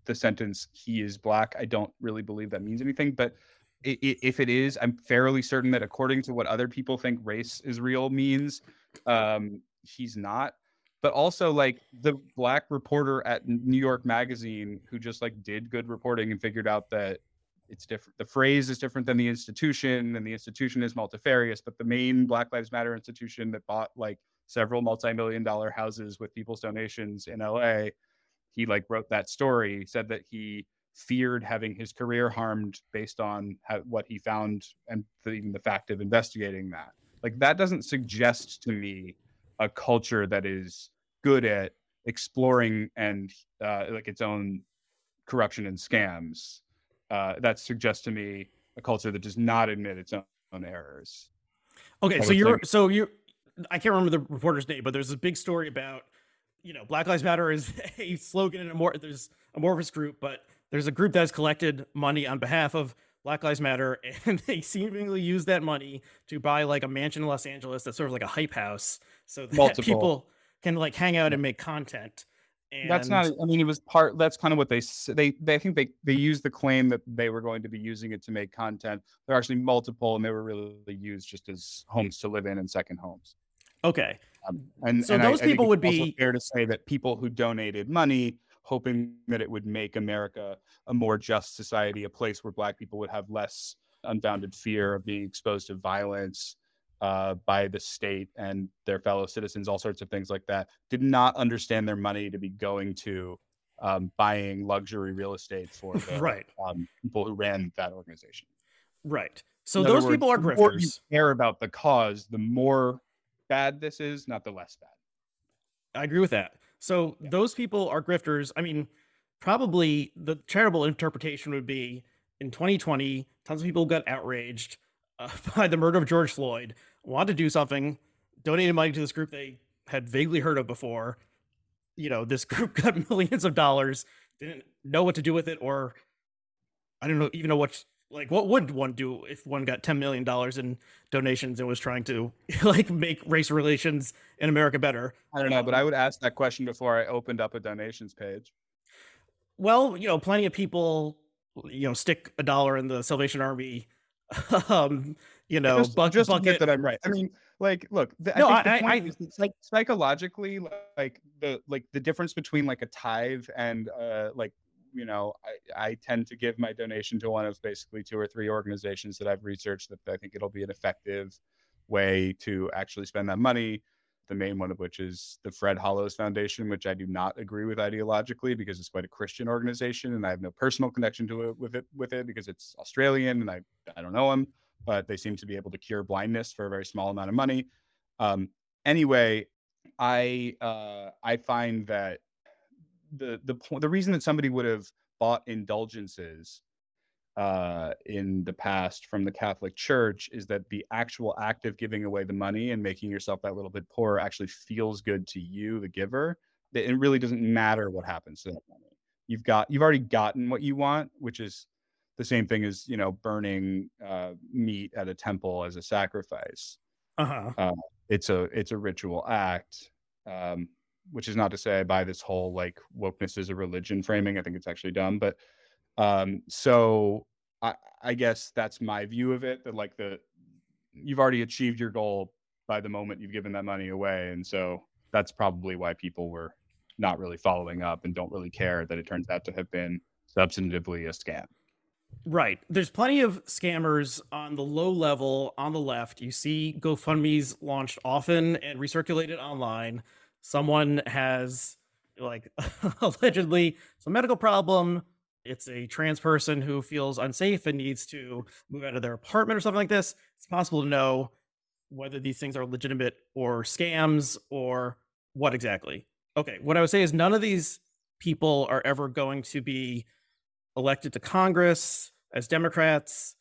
the sentence "he is black." I don't really believe that means anything, but if it is, I'm fairly certain that according to what other people think race is real means, um, he's not. But also, like the black reporter at New York Magazine who just like did good reporting and figured out that it's different. The phrase is different than the institution, and the institution is multifarious. But the main Black Lives Matter institution that bought like several multi-million dollar houses with people's donations in LA, he like wrote that story. Said that he feared having his career harmed based on how, what he found and the, even the fact of investigating that. Like that doesn't suggest to me a culture that is good at exploring and uh, like its own corruption and scams. Uh, that suggests to me a culture that does not admit its own, own errors. Okay, so you're think. so you're I can't remember the reporter's name, but there's a big story about you know Black Lives Matter is a slogan and a more there's amorphous group, but there's a group that has collected money on behalf of Black Lives Matter, and they seemingly use that money to buy like a mansion in Los Angeles that's sort of like a hype house, so that Multiple. people can like hang out and make content. And that's not. I mean, it was part. That's kind of what they they. They I think they they used the claim that they were going to be using it to make content. They're actually multiple, and they were really used just as homes to live in and second homes. Okay. Um, and so and those I, people I would be fair to say that people who donated money hoping that it would make America a more just society, a place where Black people would have less unfounded fear of being exposed to violence uh, by the state and their fellow citizens, all sorts of things like that, did not understand their money to be going to um, buying luxury real estate for the right. um, people who ran that organization. Right. So those words, people are grifters. The more you care about the cause, the more bad this is, not the less bad. I agree with that. So yeah. those people are grifters. I mean, probably the charitable interpretation would be in 2020, tons of people got outraged uh, by the murder of George Floyd, wanted to do something, donated money to this group they had vaguely heard of before. You know, this group got millions of dollars, didn't know what to do with it, or I don't know, even know what like what would one do if one got 10 million dollars in donations and was trying to like make race relations in america better? I don't know um, but i would ask that question before i opened up a donations page. Well you know plenty of people you know stick a dollar in the salvation army um you know just, buck, just bucket that i'm right. I mean like look the, no i, I, I is, like psychologically like the like the difference between like a tithe and uh like you know, I, I tend to give my donation to one of basically two or three organizations that I've researched that I think it'll be an effective way to actually spend that money. The main one of which is the Fred Hollows Foundation, which I do not agree with ideologically because it's quite a Christian organization, and I have no personal connection to it with it with it because it's Australian and I I don't know them, but they seem to be able to cure blindness for a very small amount of money. Um, anyway, I uh, I find that the the point the reason that somebody would have bought indulgences uh, in the past from the Catholic Church is that the actual act of giving away the money and making yourself that little bit poorer actually feels good to you, the giver. That it really doesn't matter what happens to that money. You've got you've already gotten what you want, which is the same thing as you know burning uh, meat at a temple as a sacrifice. Uh-huh. Uh, it's a it's a ritual act. Um, which is not to say I buy this whole like wokeness is a religion framing. I think it's actually dumb, but um, so I, I guess that's my view of it. That like the you've already achieved your goal by the moment you've given that money away, and so that's probably why people were not really following up and don't really care that it turns out to have been substantively a scam. Right. There's plenty of scammers on the low level on the left. You see GoFundMe's launched often and recirculated online someone has like allegedly some medical problem. It's a trans person who feels unsafe and needs to move out of their apartment or something like this, it's possible to know whether these things are legitimate or scams or what exactly. Okay, what I would say is none of these people are ever going to be elected to Congress as Democrats,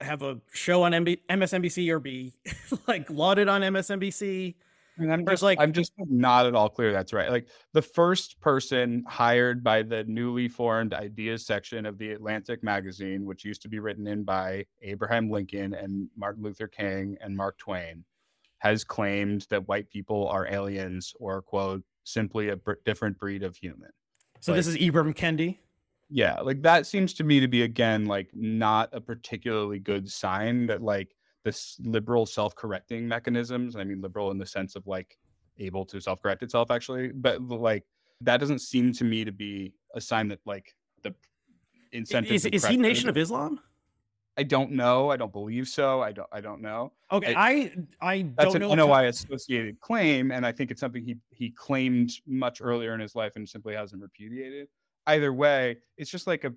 have a show on MB- MSNBC or be like lauded on MSNBC and I'm just like, I'm just not at all clear that's right. Like the first person hired by the newly formed ideas section of the Atlantic magazine, which used to be written in by Abraham Lincoln and Martin Luther King and Mark Twain, has claimed that white people are aliens or quote simply a br- different breed of human. So like, this is Ibram Kendi. Yeah, like that seems to me to be again like not a particularly good sign that like this liberal self-correcting mechanisms i mean liberal in the sense of like able to self-correct itself actually but like that doesn't seem to me to be a sign that like the incentive is, is he nation of islam I don't know. I don't believe so. I don't. I don't know. Okay, I I, I that's an NOI associated claim, and I think it's something he he claimed much earlier in his life and simply hasn't repudiated. Either way, it's just like a.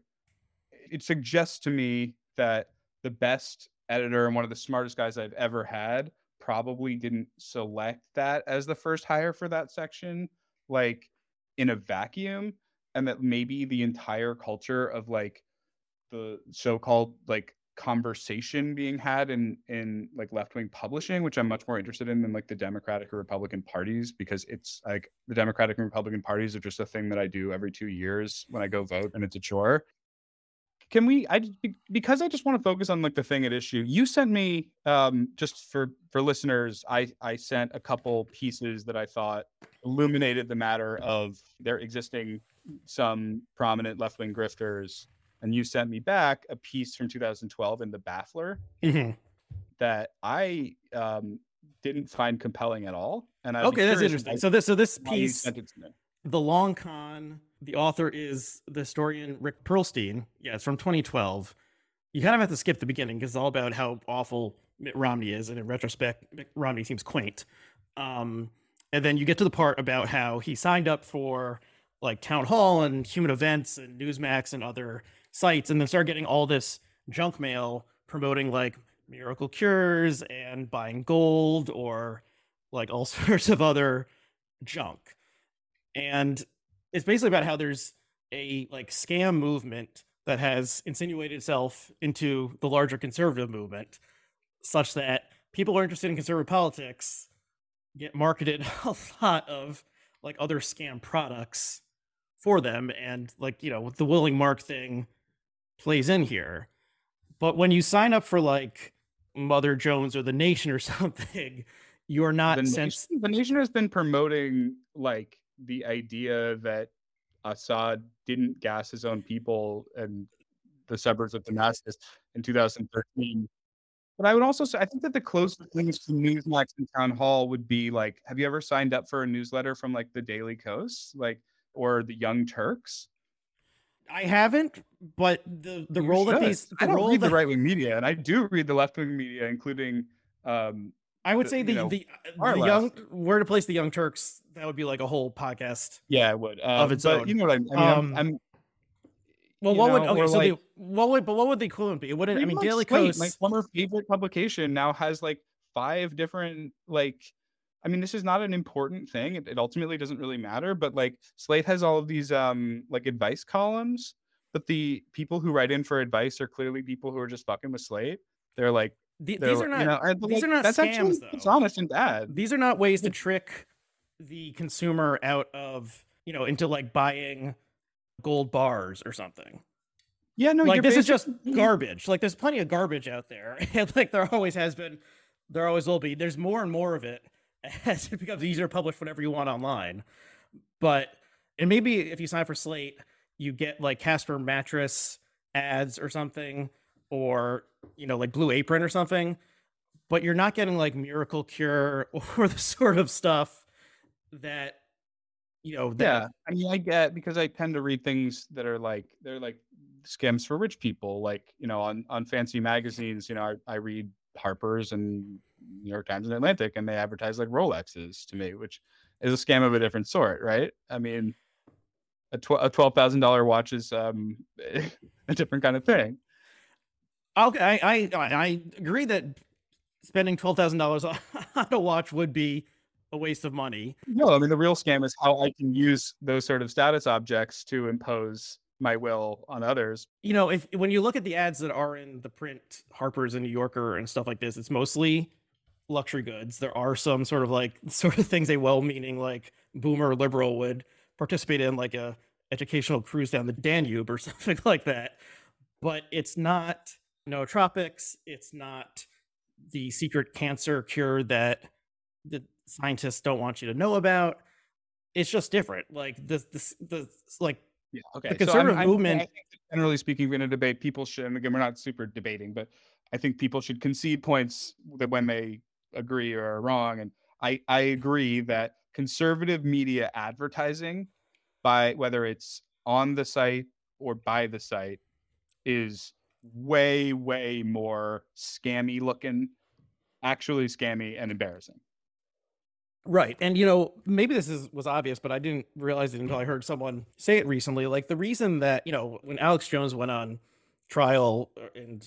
It suggests to me that the best editor and one of the smartest guys I've ever had probably didn't select that as the first hire for that section like in a vacuum and that maybe the entire culture of like the so-called like conversation being had in in like left-wing publishing which i'm much more interested in than like the democratic or republican parties because it's like the democratic and republican parties are just a thing that i do every two years when i go vote and it's a chore can we i because i just want to focus on like the thing at issue you sent me um just for for listeners i i sent a couple pieces that i thought illuminated the matter of there existing some prominent left-wing grifters and you sent me back a piece from 2012 in the baffler mm-hmm. that i um didn't find compelling at all and I okay that's interesting so this so this piece the long con the author is the historian Rick Perlstein. Yeah, it's from 2012. You kind of have to skip the beginning because it's all about how awful Mitt Romney is, and in retrospect, Mitt Romney seems quaint. Um, and then you get to the part about how he signed up for like Town Hall and Human Events and Newsmax and other sites, and then started getting all this junk mail promoting like miracle cures and buying gold or like all sorts of other junk. And it's basically about how there's a like scam movement that has insinuated itself into the larger conservative movement such that people who are interested in conservative politics get marketed a lot of like other scam products for them. And like you know the willing mark thing plays in here. But when you sign up for like mother jones or the nation or something you're not the, sense- nation, the nation has been promoting like the idea that Assad didn't gas his own people and the suburbs of Damascus in 2013. But I would also say I think that the closest things to Newsmax and Town Hall would be like, have you ever signed up for a newsletter from like the Daily Kos, like or the Young Turks? I haven't, but the the you role should. that these the I don't role read that... the right wing media, and I do read the left wing media, including um, I would say the know, the, the young where to place the Young Turks. That would be like a whole podcast. Yeah, it would of um, its own. You know what I, I mean? Um, I'm, I'm well, what know, would okay? So like, the, what would but what would the equivalent be? It wouldn't. I mean, Daily Kos, my former favorite publication, now has like five different like. I mean, this is not an important thing. It, it ultimately doesn't really matter. But like, Slate has all of these um like advice columns. But the people who write in for advice are clearly people who are just fucking with Slate. They're like the, these are not. You know, these like, are not that's scams. Actually, though. It's honest and bad. These are not ways to trick the consumer out of you know into like buying gold bars or something. Yeah, no, like this is just garbage. Like there's plenty of garbage out there, like there always has been. There always will be. There's more and more of it as it becomes easier to publish whatever you want online. But and maybe if you sign for Slate, you get like Casper mattress ads or something or you know like Blue Apron or something, but you're not getting like Miracle Cure or the sort of stuff that you know. That... yeah, I mean, I get because I tend to read things that are like they're like scams for rich people. Like you know, on on fancy magazines, you know, I, I read Harper's and New York Times and Atlantic, and they advertise like Rolexes to me, which is a scam of a different sort, right? I mean, a, tw- a twelve thousand dollar watch is um, a different kind of thing. Okay, I I, I agree that spending twelve thousand dollars on a watch would be a waste of money. No, I mean the real scam is how I can use those sort of status objects to impose my will on others. You know, if when you look at the ads that are in the print Harper's and New Yorker and stuff like this, it's mostly luxury goods. There are some sort of like sort of things a well-meaning like boomer liberal would participate in, like a educational cruise down the Danube or something like that. But it's not nootropics. It's not the secret cancer cure that the scientists don't want you to know about. It's just different. Like the the the like yeah, okay. The conservative so I'm, movement. I'm, generally speaking, in a debate, people should. And again, we're not super debating, but I think people should concede points that when they agree or are wrong. And I I agree that conservative media advertising, by whether it's on the site or by the site, is way way more scammy looking, actually scammy and embarrassing. Right. And you know, maybe this is was obvious, but I didn't realize it until I heard someone say it recently. Like the reason that, you know, when Alex Jones went on trial uh, and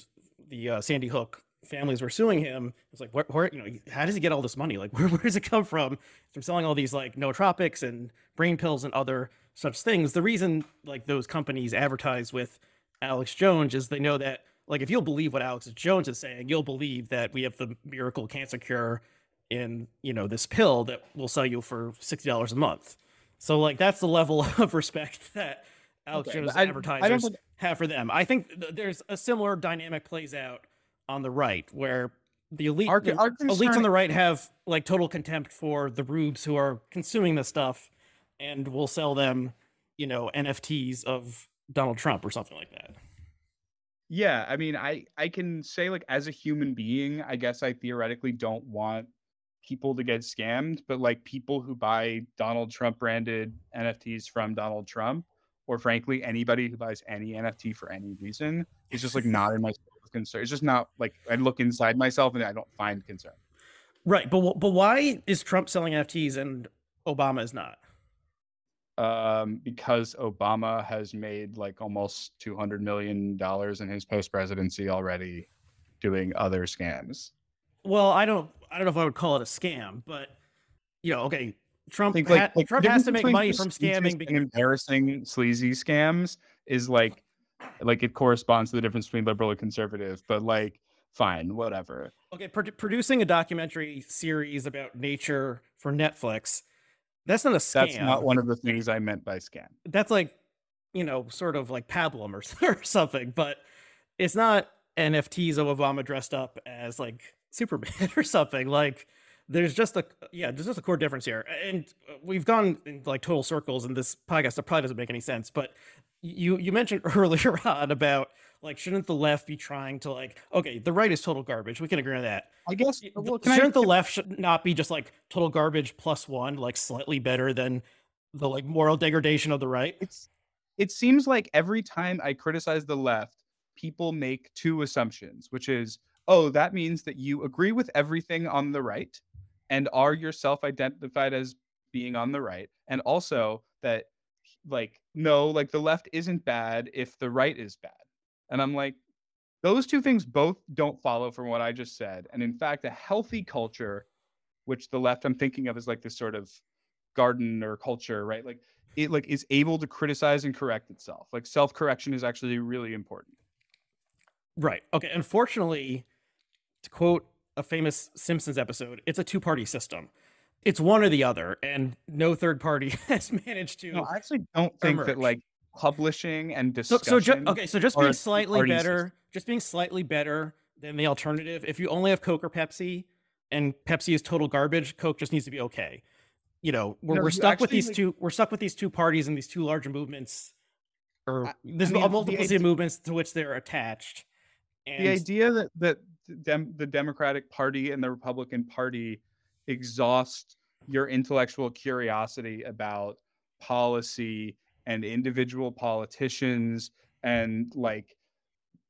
the uh, Sandy Hook families were suing him, it's like, where, where, you know, how does he get all this money? Like, where, where does it come from? From selling all these like nootropics and brain pills and other such things. The reason like those companies advertise with Alex Jones is they know that like if you'll believe what Alex Jones is saying, you'll believe that we have the miracle cancer cure in you know this pill that we'll sell you for sixty dollars a month. So like that's the level of respect that Alex okay, Jones I, advertisers I have for them. I think th- there's a similar dynamic plays out on the right where the elite our, the our elites on the right have like total contempt for the rubes who are consuming this stuff and will sell them, you know, NFTs of Donald Trump or something like that. Yeah, I mean, I I can say like as a human being, I guess I theoretically don't want people to get scammed, but like people who buy Donald Trump branded NFTs from Donald Trump, or frankly, anybody who buys any NFT for any reason is just like not in my concern. It's just not like I look inside myself and I don't find concern. Right, but but why is Trump selling NFTs and Obama is not? Um, because Obama has made like almost two hundred million dollars in his post presidency already, doing other scams well, I don't I don't know if I would call it a scam, but you know, okay, Trump think, like, like, Trump has to make money from scamming. Because... embarrassing, sleazy scams is like like it corresponds to the difference between liberal and conservative. But like, fine, whatever. Okay, pro- producing a documentary series about nature for Netflix. That's not a scam. That's not one of the things I meant by scam. That's like, you know, sort of like pablum or, or something, but it's not NFTs of Obama dressed up as like Superman or something. Like there's just a yeah, there's just a core difference here. And we've gone in like total circles in this podcast that probably doesn't make any sense. But you you mentioned earlier on about like shouldn't the left be trying to like okay the right is total garbage we can agree on that i guess uh, well, shouldn't I, the left should not be just like total garbage plus one like slightly better than the like moral degradation of the right it's it seems like every time i criticize the left people make two assumptions which is oh, that means that you agree with everything on the right and are yourself identified as being on the right. And also that, like, no, like the left isn't bad if the right is bad. And I'm like, those two things both don't follow from what I just said. And in fact, a healthy culture, which the left I'm thinking of is like this sort of garden or culture, right? Like it like is able to criticize and correct itself. Like self-correction is actually really important. Right. Okay. Unfortunately, to quote a famous Simpsons episode, it's a two party system. It's one or the other, and no third party has managed to. No, I actually don't think that like publishing and discussion. So, so ju- okay, so just being slightly better, system. just being slightly better than the alternative. If you only have Coke or Pepsi, and Pepsi is total garbage, Coke just needs to be okay. You know, we're, no, we're stuck actually, with these like, two. We're stuck with these two parties and these two larger movements, or there's I mean, a multiplicity of movements to which they're attached. And the idea that that dem- the Democratic Party and the Republican Party exhaust your intellectual curiosity about policy and individual politicians and like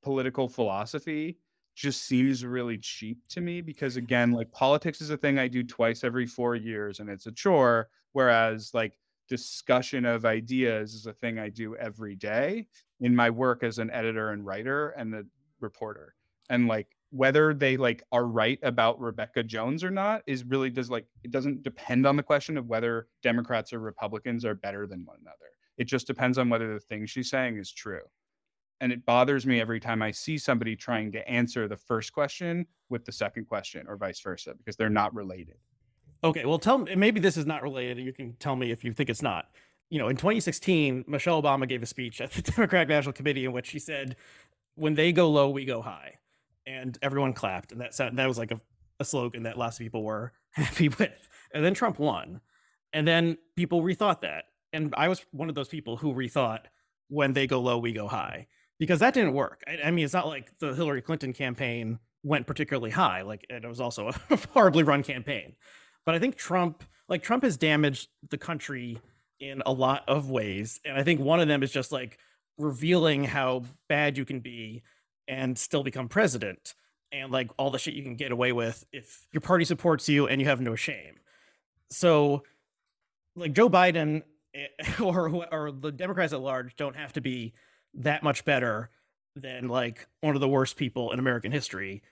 political philosophy just seems really cheap to me because again like politics is a thing i do twice every four years and it's a chore whereas like discussion of ideas is a thing I do every day in my work as an editor and writer and a reporter. And like whether they like are right about Rebecca Jones or not is really does like it doesn't depend on the question of whether Democrats or Republicans are better than one another. It just depends on whether the thing she's saying is true. And it bothers me every time I see somebody trying to answer the first question with the second question or vice versa because they're not related. Okay, well, tell me maybe this is not related. You can tell me if you think it's not. You know, in 2016, Michelle Obama gave a speech at the Democratic National Committee in which she said, "When they go low, we go high," and everyone clapped, and that that was like a, a slogan that lots of people were happy with. And then Trump won, and then people rethought that, and I was one of those people who rethought, "When they go low, we go high," because that didn't work. I, I mean, it's not like the Hillary Clinton campaign went particularly high. Like it was also a horribly run campaign. But I think Trump, like Trump has damaged the country in a lot of ways. And I think one of them is just like revealing how bad you can be and still become president and like all the shit you can get away with if your party supports you and you have no shame. So like Joe Biden or or the Democrats at large don't have to be that much better than like one of the worst people in American history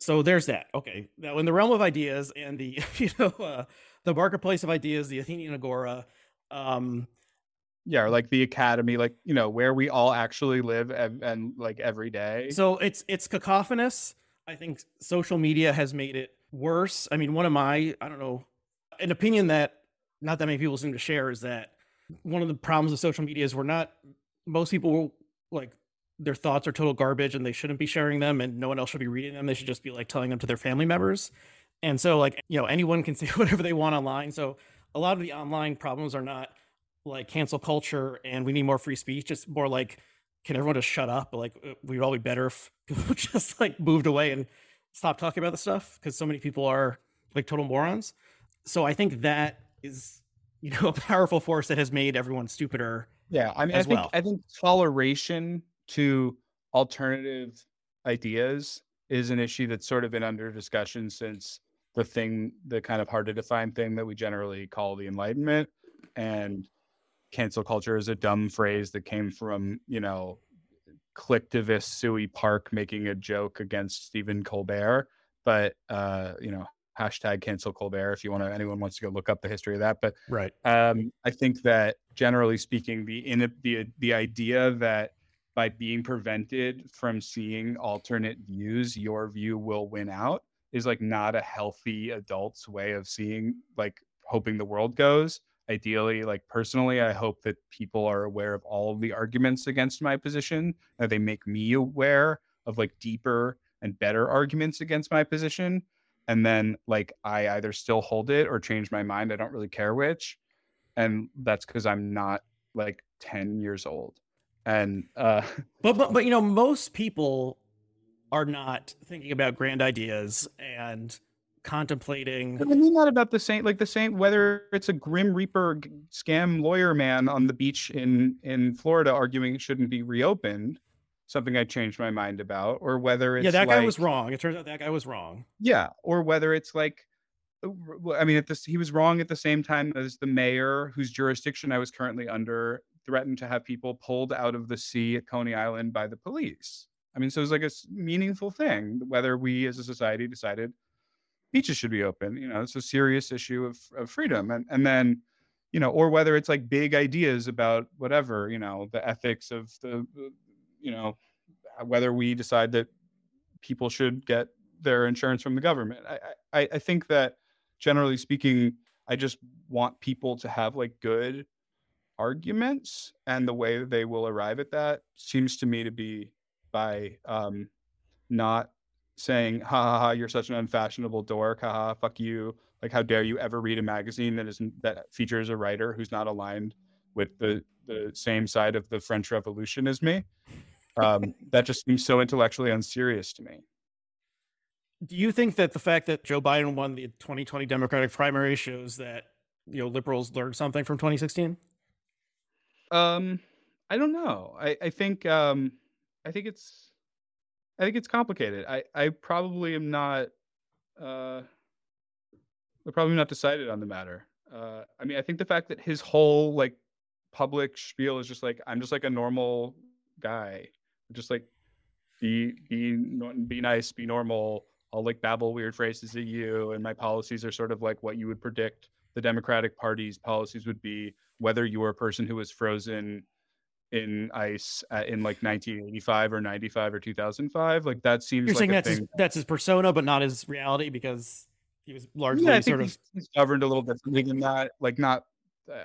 so there's that. Okay. Now, in the realm of ideas and the you know uh, the marketplace of ideas, the Athenian Agora, um, yeah, or like the academy, like you know where we all actually live and, and like every day. So it's it's cacophonous. I think social media has made it worse. I mean, one of my I don't know an opinion that not that many people seem to share is that one of the problems of social media is we're not most people like their thoughts are total garbage and they shouldn't be sharing them and no one else should be reading them. They should just be like telling them to their family members. And so like, you know, anyone can say whatever they want online. So a lot of the online problems are not like cancel culture and we need more free speech. It's more like, can everyone just shut up? Like uh, we'd all be better if people just like moved away and stopped talking about the stuff because so many people are like total morons. So I think that is, you know, a powerful force that has made everyone stupider. Yeah, I mean, I think well. I think toleration to alternative ideas is an issue that's sort of been under discussion since the thing, the kind of hard to define thing that we generally call the Enlightenment. And cancel culture is a dumb phrase that came from, you know, collectivist Suey Park making a joke against Stephen Colbert. But, uh, you know, hashtag cancel Colbert if you want to, anyone wants to go look up the history of that. But, right. Um, I think that generally speaking, the, in the, the idea that by being prevented from seeing alternate views, your view will win out is like not a healthy adult's way of seeing like hoping the world goes. Ideally, like personally, I hope that people are aware of all of the arguments against my position, that they make me aware of like deeper and better arguments against my position. And then like I either still hold it or change my mind. I don't really care which. And that's because I'm not like 10 years old and uh but but but you know most people are not thinking about grand ideas and contemplating I mean not about the same like the same whether it's a grim reaper scam lawyer man on the beach in in Florida arguing it shouldn't be reopened something I changed my mind about or whether it's Yeah, that like, guy was wrong. It turns out that guy was wrong. Yeah, or whether it's like uh, I mean, at this, he was wrong at the same time as the mayor, whose jurisdiction I was currently under, threatened to have people pulled out of the sea at Coney Island by the police. I mean, so it's like a meaningful thing whether we as a society decided beaches should be open. You know, it's a serious issue of, of freedom. And, and then, you know, or whether it's like big ideas about whatever, you know, the ethics of the, uh, you know, whether we decide that people should get their insurance from the government. I, I, I think that generally speaking, I just want people to have like good arguments and the way they will arrive at that seems to me to be by um, not saying ha ha ha you're such an unfashionable dork ha ha fuck you like how dare you ever read a magazine that isn't that features a writer who's not aligned with the the same side of the french revolution as me um, that just seems so intellectually unserious to me do you think that the fact that joe biden won the 2020 democratic primary shows that you know liberals learned something from 2016 um, I don't know. I I think um, I think it's I think it's complicated. I I probably am not uh, I'm probably not decided on the matter. Uh, I mean, I think the fact that his whole like public spiel is just like I'm just like a normal guy, just like be be be nice, be normal. I'll like babble weird phrases at you, and my policies are sort of like what you would predict the Democratic Party's policies would be, whether you were a person who was frozen in ice in like 1985 or 95 or 2005. Like that seems. You're like saying that's his, that's his persona, but not his reality because he was largely yeah, sort of he's governed a little differently than that. Like not.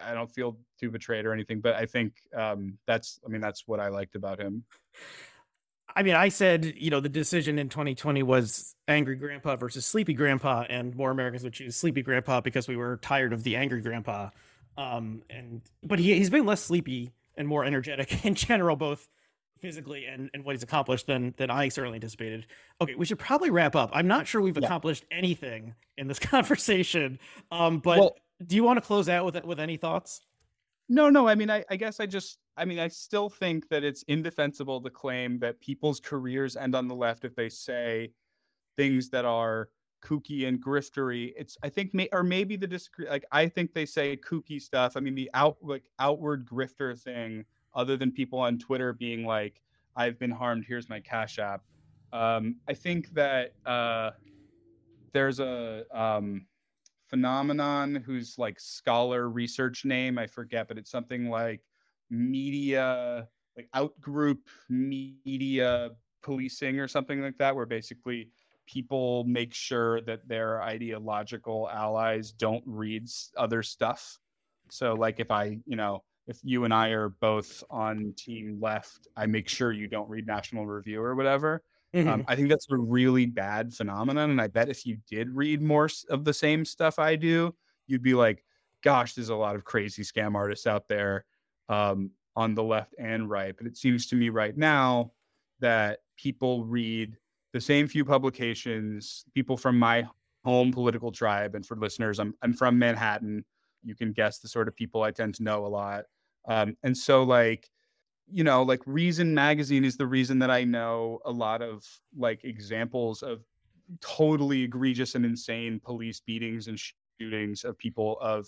I don't feel too betrayed or anything, but I think um, that's. I mean, that's what I liked about him. I mean, I said, you know, the decision in 2020 was angry grandpa versus sleepy grandpa, and more Americans would choose sleepy grandpa because we were tired of the angry grandpa. Um, and but he he's been less sleepy and more energetic in general, both physically and, and what he's accomplished than than I certainly anticipated. Okay, we should probably wrap up. I'm not sure we've yeah. accomplished anything in this conversation. Um, but well, do you want to close out with with any thoughts? No, no. I mean, I, I guess I just I mean, I still think that it's indefensible to claim that people's careers end on the left if they say things that are kooky and griftery. It's I think may or maybe the disagree like I think they say kooky stuff. I mean the out like outward grifter thing, other than people on Twitter being like, I've been harmed, here's my cash app. Um, I think that uh, there's a um, phenomenon whose like scholar research name I forget, but it's something like media like outgroup media policing or something like that, where basically people make sure that their ideological allies don't read other stuff. So, like, if I, you know, if you and I are both on team left, I make sure you don't read National Review or whatever. Um, mm-hmm. Um, I think that's a really bad phenomenon. And I bet if you did read more of the same stuff I do, you'd be like, gosh, there's a lot of crazy scam artists out there um, on the left and right. But it seems to me right now that people read the same few publications, people from my home political tribe. And for listeners, I'm, I'm from Manhattan. You can guess the sort of people I tend to know a lot. Um, and so, like, you know, like Reason Magazine is the reason that I know a lot of like examples of totally egregious and insane police beatings and shootings of people of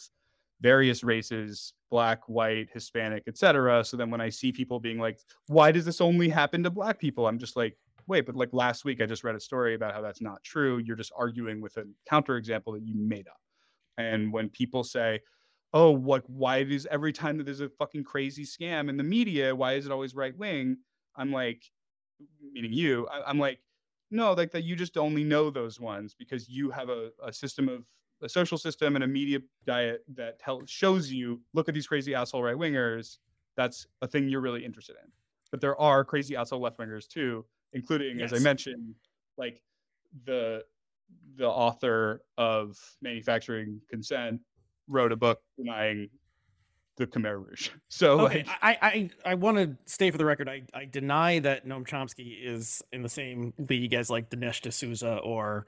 various races black white hispanic etc so then when i see people being like why does this only happen to black people i'm just like wait, but like last week I just read a story about how that's not true. You're just arguing with a counterexample that you made up. And when people say, oh, what why does every time that there's a fucking crazy scam in the media, why is it always right wing? I'm like, meaning you, I, am like, no, like that you just only know those ones because you have a, a system of a social system and a media diet that tells shows you, look at these crazy asshole right wingers. That's a thing you're really interested in. But there are crazy asshole left wingers too including yes. as I mentioned, like the the author of Manufacturing Consent wrote a book denying the Khmer Rouge. So okay, like, I I, I want to stay for the record. I, I deny that Noam Chomsky is in the same league as like Dinesh D'Souza or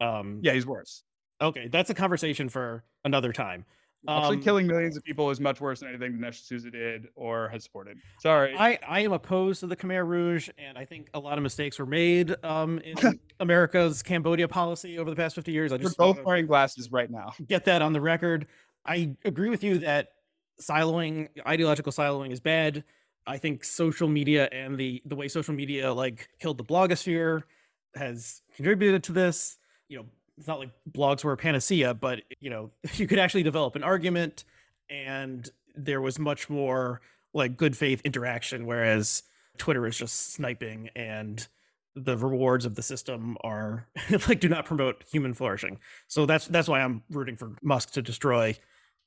um yeah he's worse. Okay, that's a conversation for another time. Actually, um, killing millions of people is much worse than anything Dinesh D'Souza did or has supported. Sorry. I, I am opposed to the Khmer Rouge, and I think a lot of mistakes were made um, in America's Cambodia policy over the past 50 years. I just We're both wearing glasses right now. Get that on the record. I agree with you that siloing, ideological siloing is bad. I think social media and the the way social media like killed the blogosphere has contributed to this. You know, it's not like blogs were a panacea, but you know, you could actually develop an argument and there was much more like good faith interaction, whereas Twitter is just sniping and the rewards of the system are like do not promote human flourishing. So that's that's why I'm rooting for Musk to destroy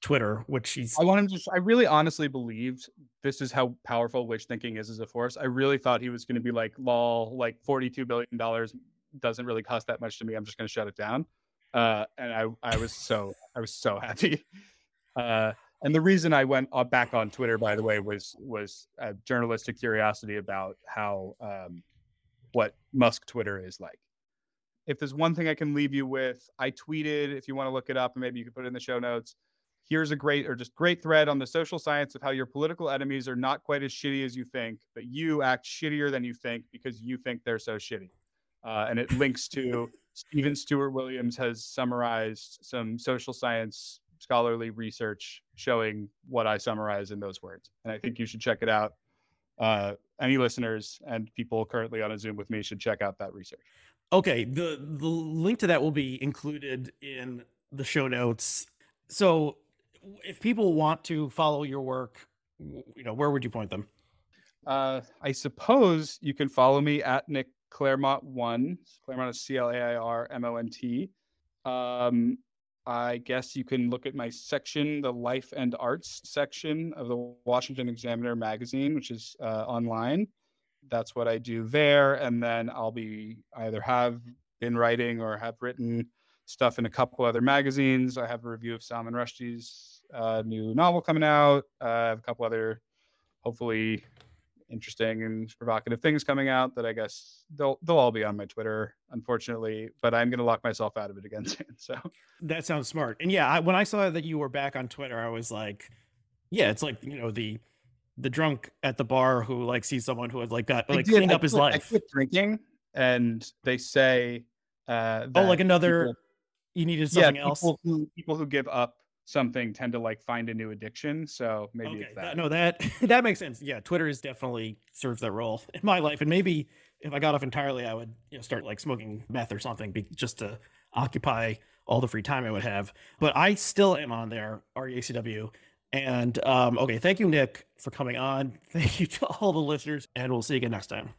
Twitter, which he's. I want him to. I really honestly believed this is how powerful witch thinking is as a force. I really thought he was going to be like, lol, like $42 billion doesn't really cost that much to me. I'm just going to shut it down. Uh, and I, I was so, I was so happy. Uh, and the reason I went uh, back on Twitter, by the way, was was a journalistic curiosity about how um, what Musk Twitter is like. If there's one thing I can leave you with, I tweeted. If you want to look it up, and maybe you can put it in the show notes. Here's a great or just great thread on the social science of how your political enemies are not quite as shitty as you think, but you act shittier than you think because you think they're so shitty uh, and it links to Stephen Stewart Williams has summarized some social science scholarly research showing what I summarize in those words. And I think you should check it out. Uh, any listeners and people currently on a Zoom with me should check out that research. Okay, the the link to that will be included in the show notes. So, if people want to follow your work, you know, where would you point them? Uh, I suppose you can follow me at Nick Clairmont one. Clairmont is C L A I R M O N T. Um, I guess you can look at my section, the Life and Arts section of the Washington Examiner magazine, which is uh, online. That's what I do there, and then I'll be either have been writing or have written stuff in a couple other magazines. I have a review of Salman Rushdie's uh, new novel coming out. Uh, I have a couple other, hopefully, interesting and provocative things coming out that I guess they'll they'll all be on my Twitter, unfortunately. But I'm gonna lock myself out of it again soon. So that sounds smart. And yeah, I, when I saw that you were back on Twitter, I was like, yeah, it's like you know the the drunk at the bar who like sees someone who has like got like cleaned up his life. I quit drinking, and they say, uh, oh, like another. People, you needed something yeah, people else. Who, people who give up something tend to like find a new addiction. So maybe okay. it's that. No, that that makes sense. Yeah, Twitter is definitely serves that role in my life, and maybe if I got off entirely, I would you know start like smoking meth or something, be, just to occupy all the free time I would have. But I still am on there, REACW. And um, okay, thank you, Nick, for coming on. Thank you to all the listeners, and we'll see you again next time.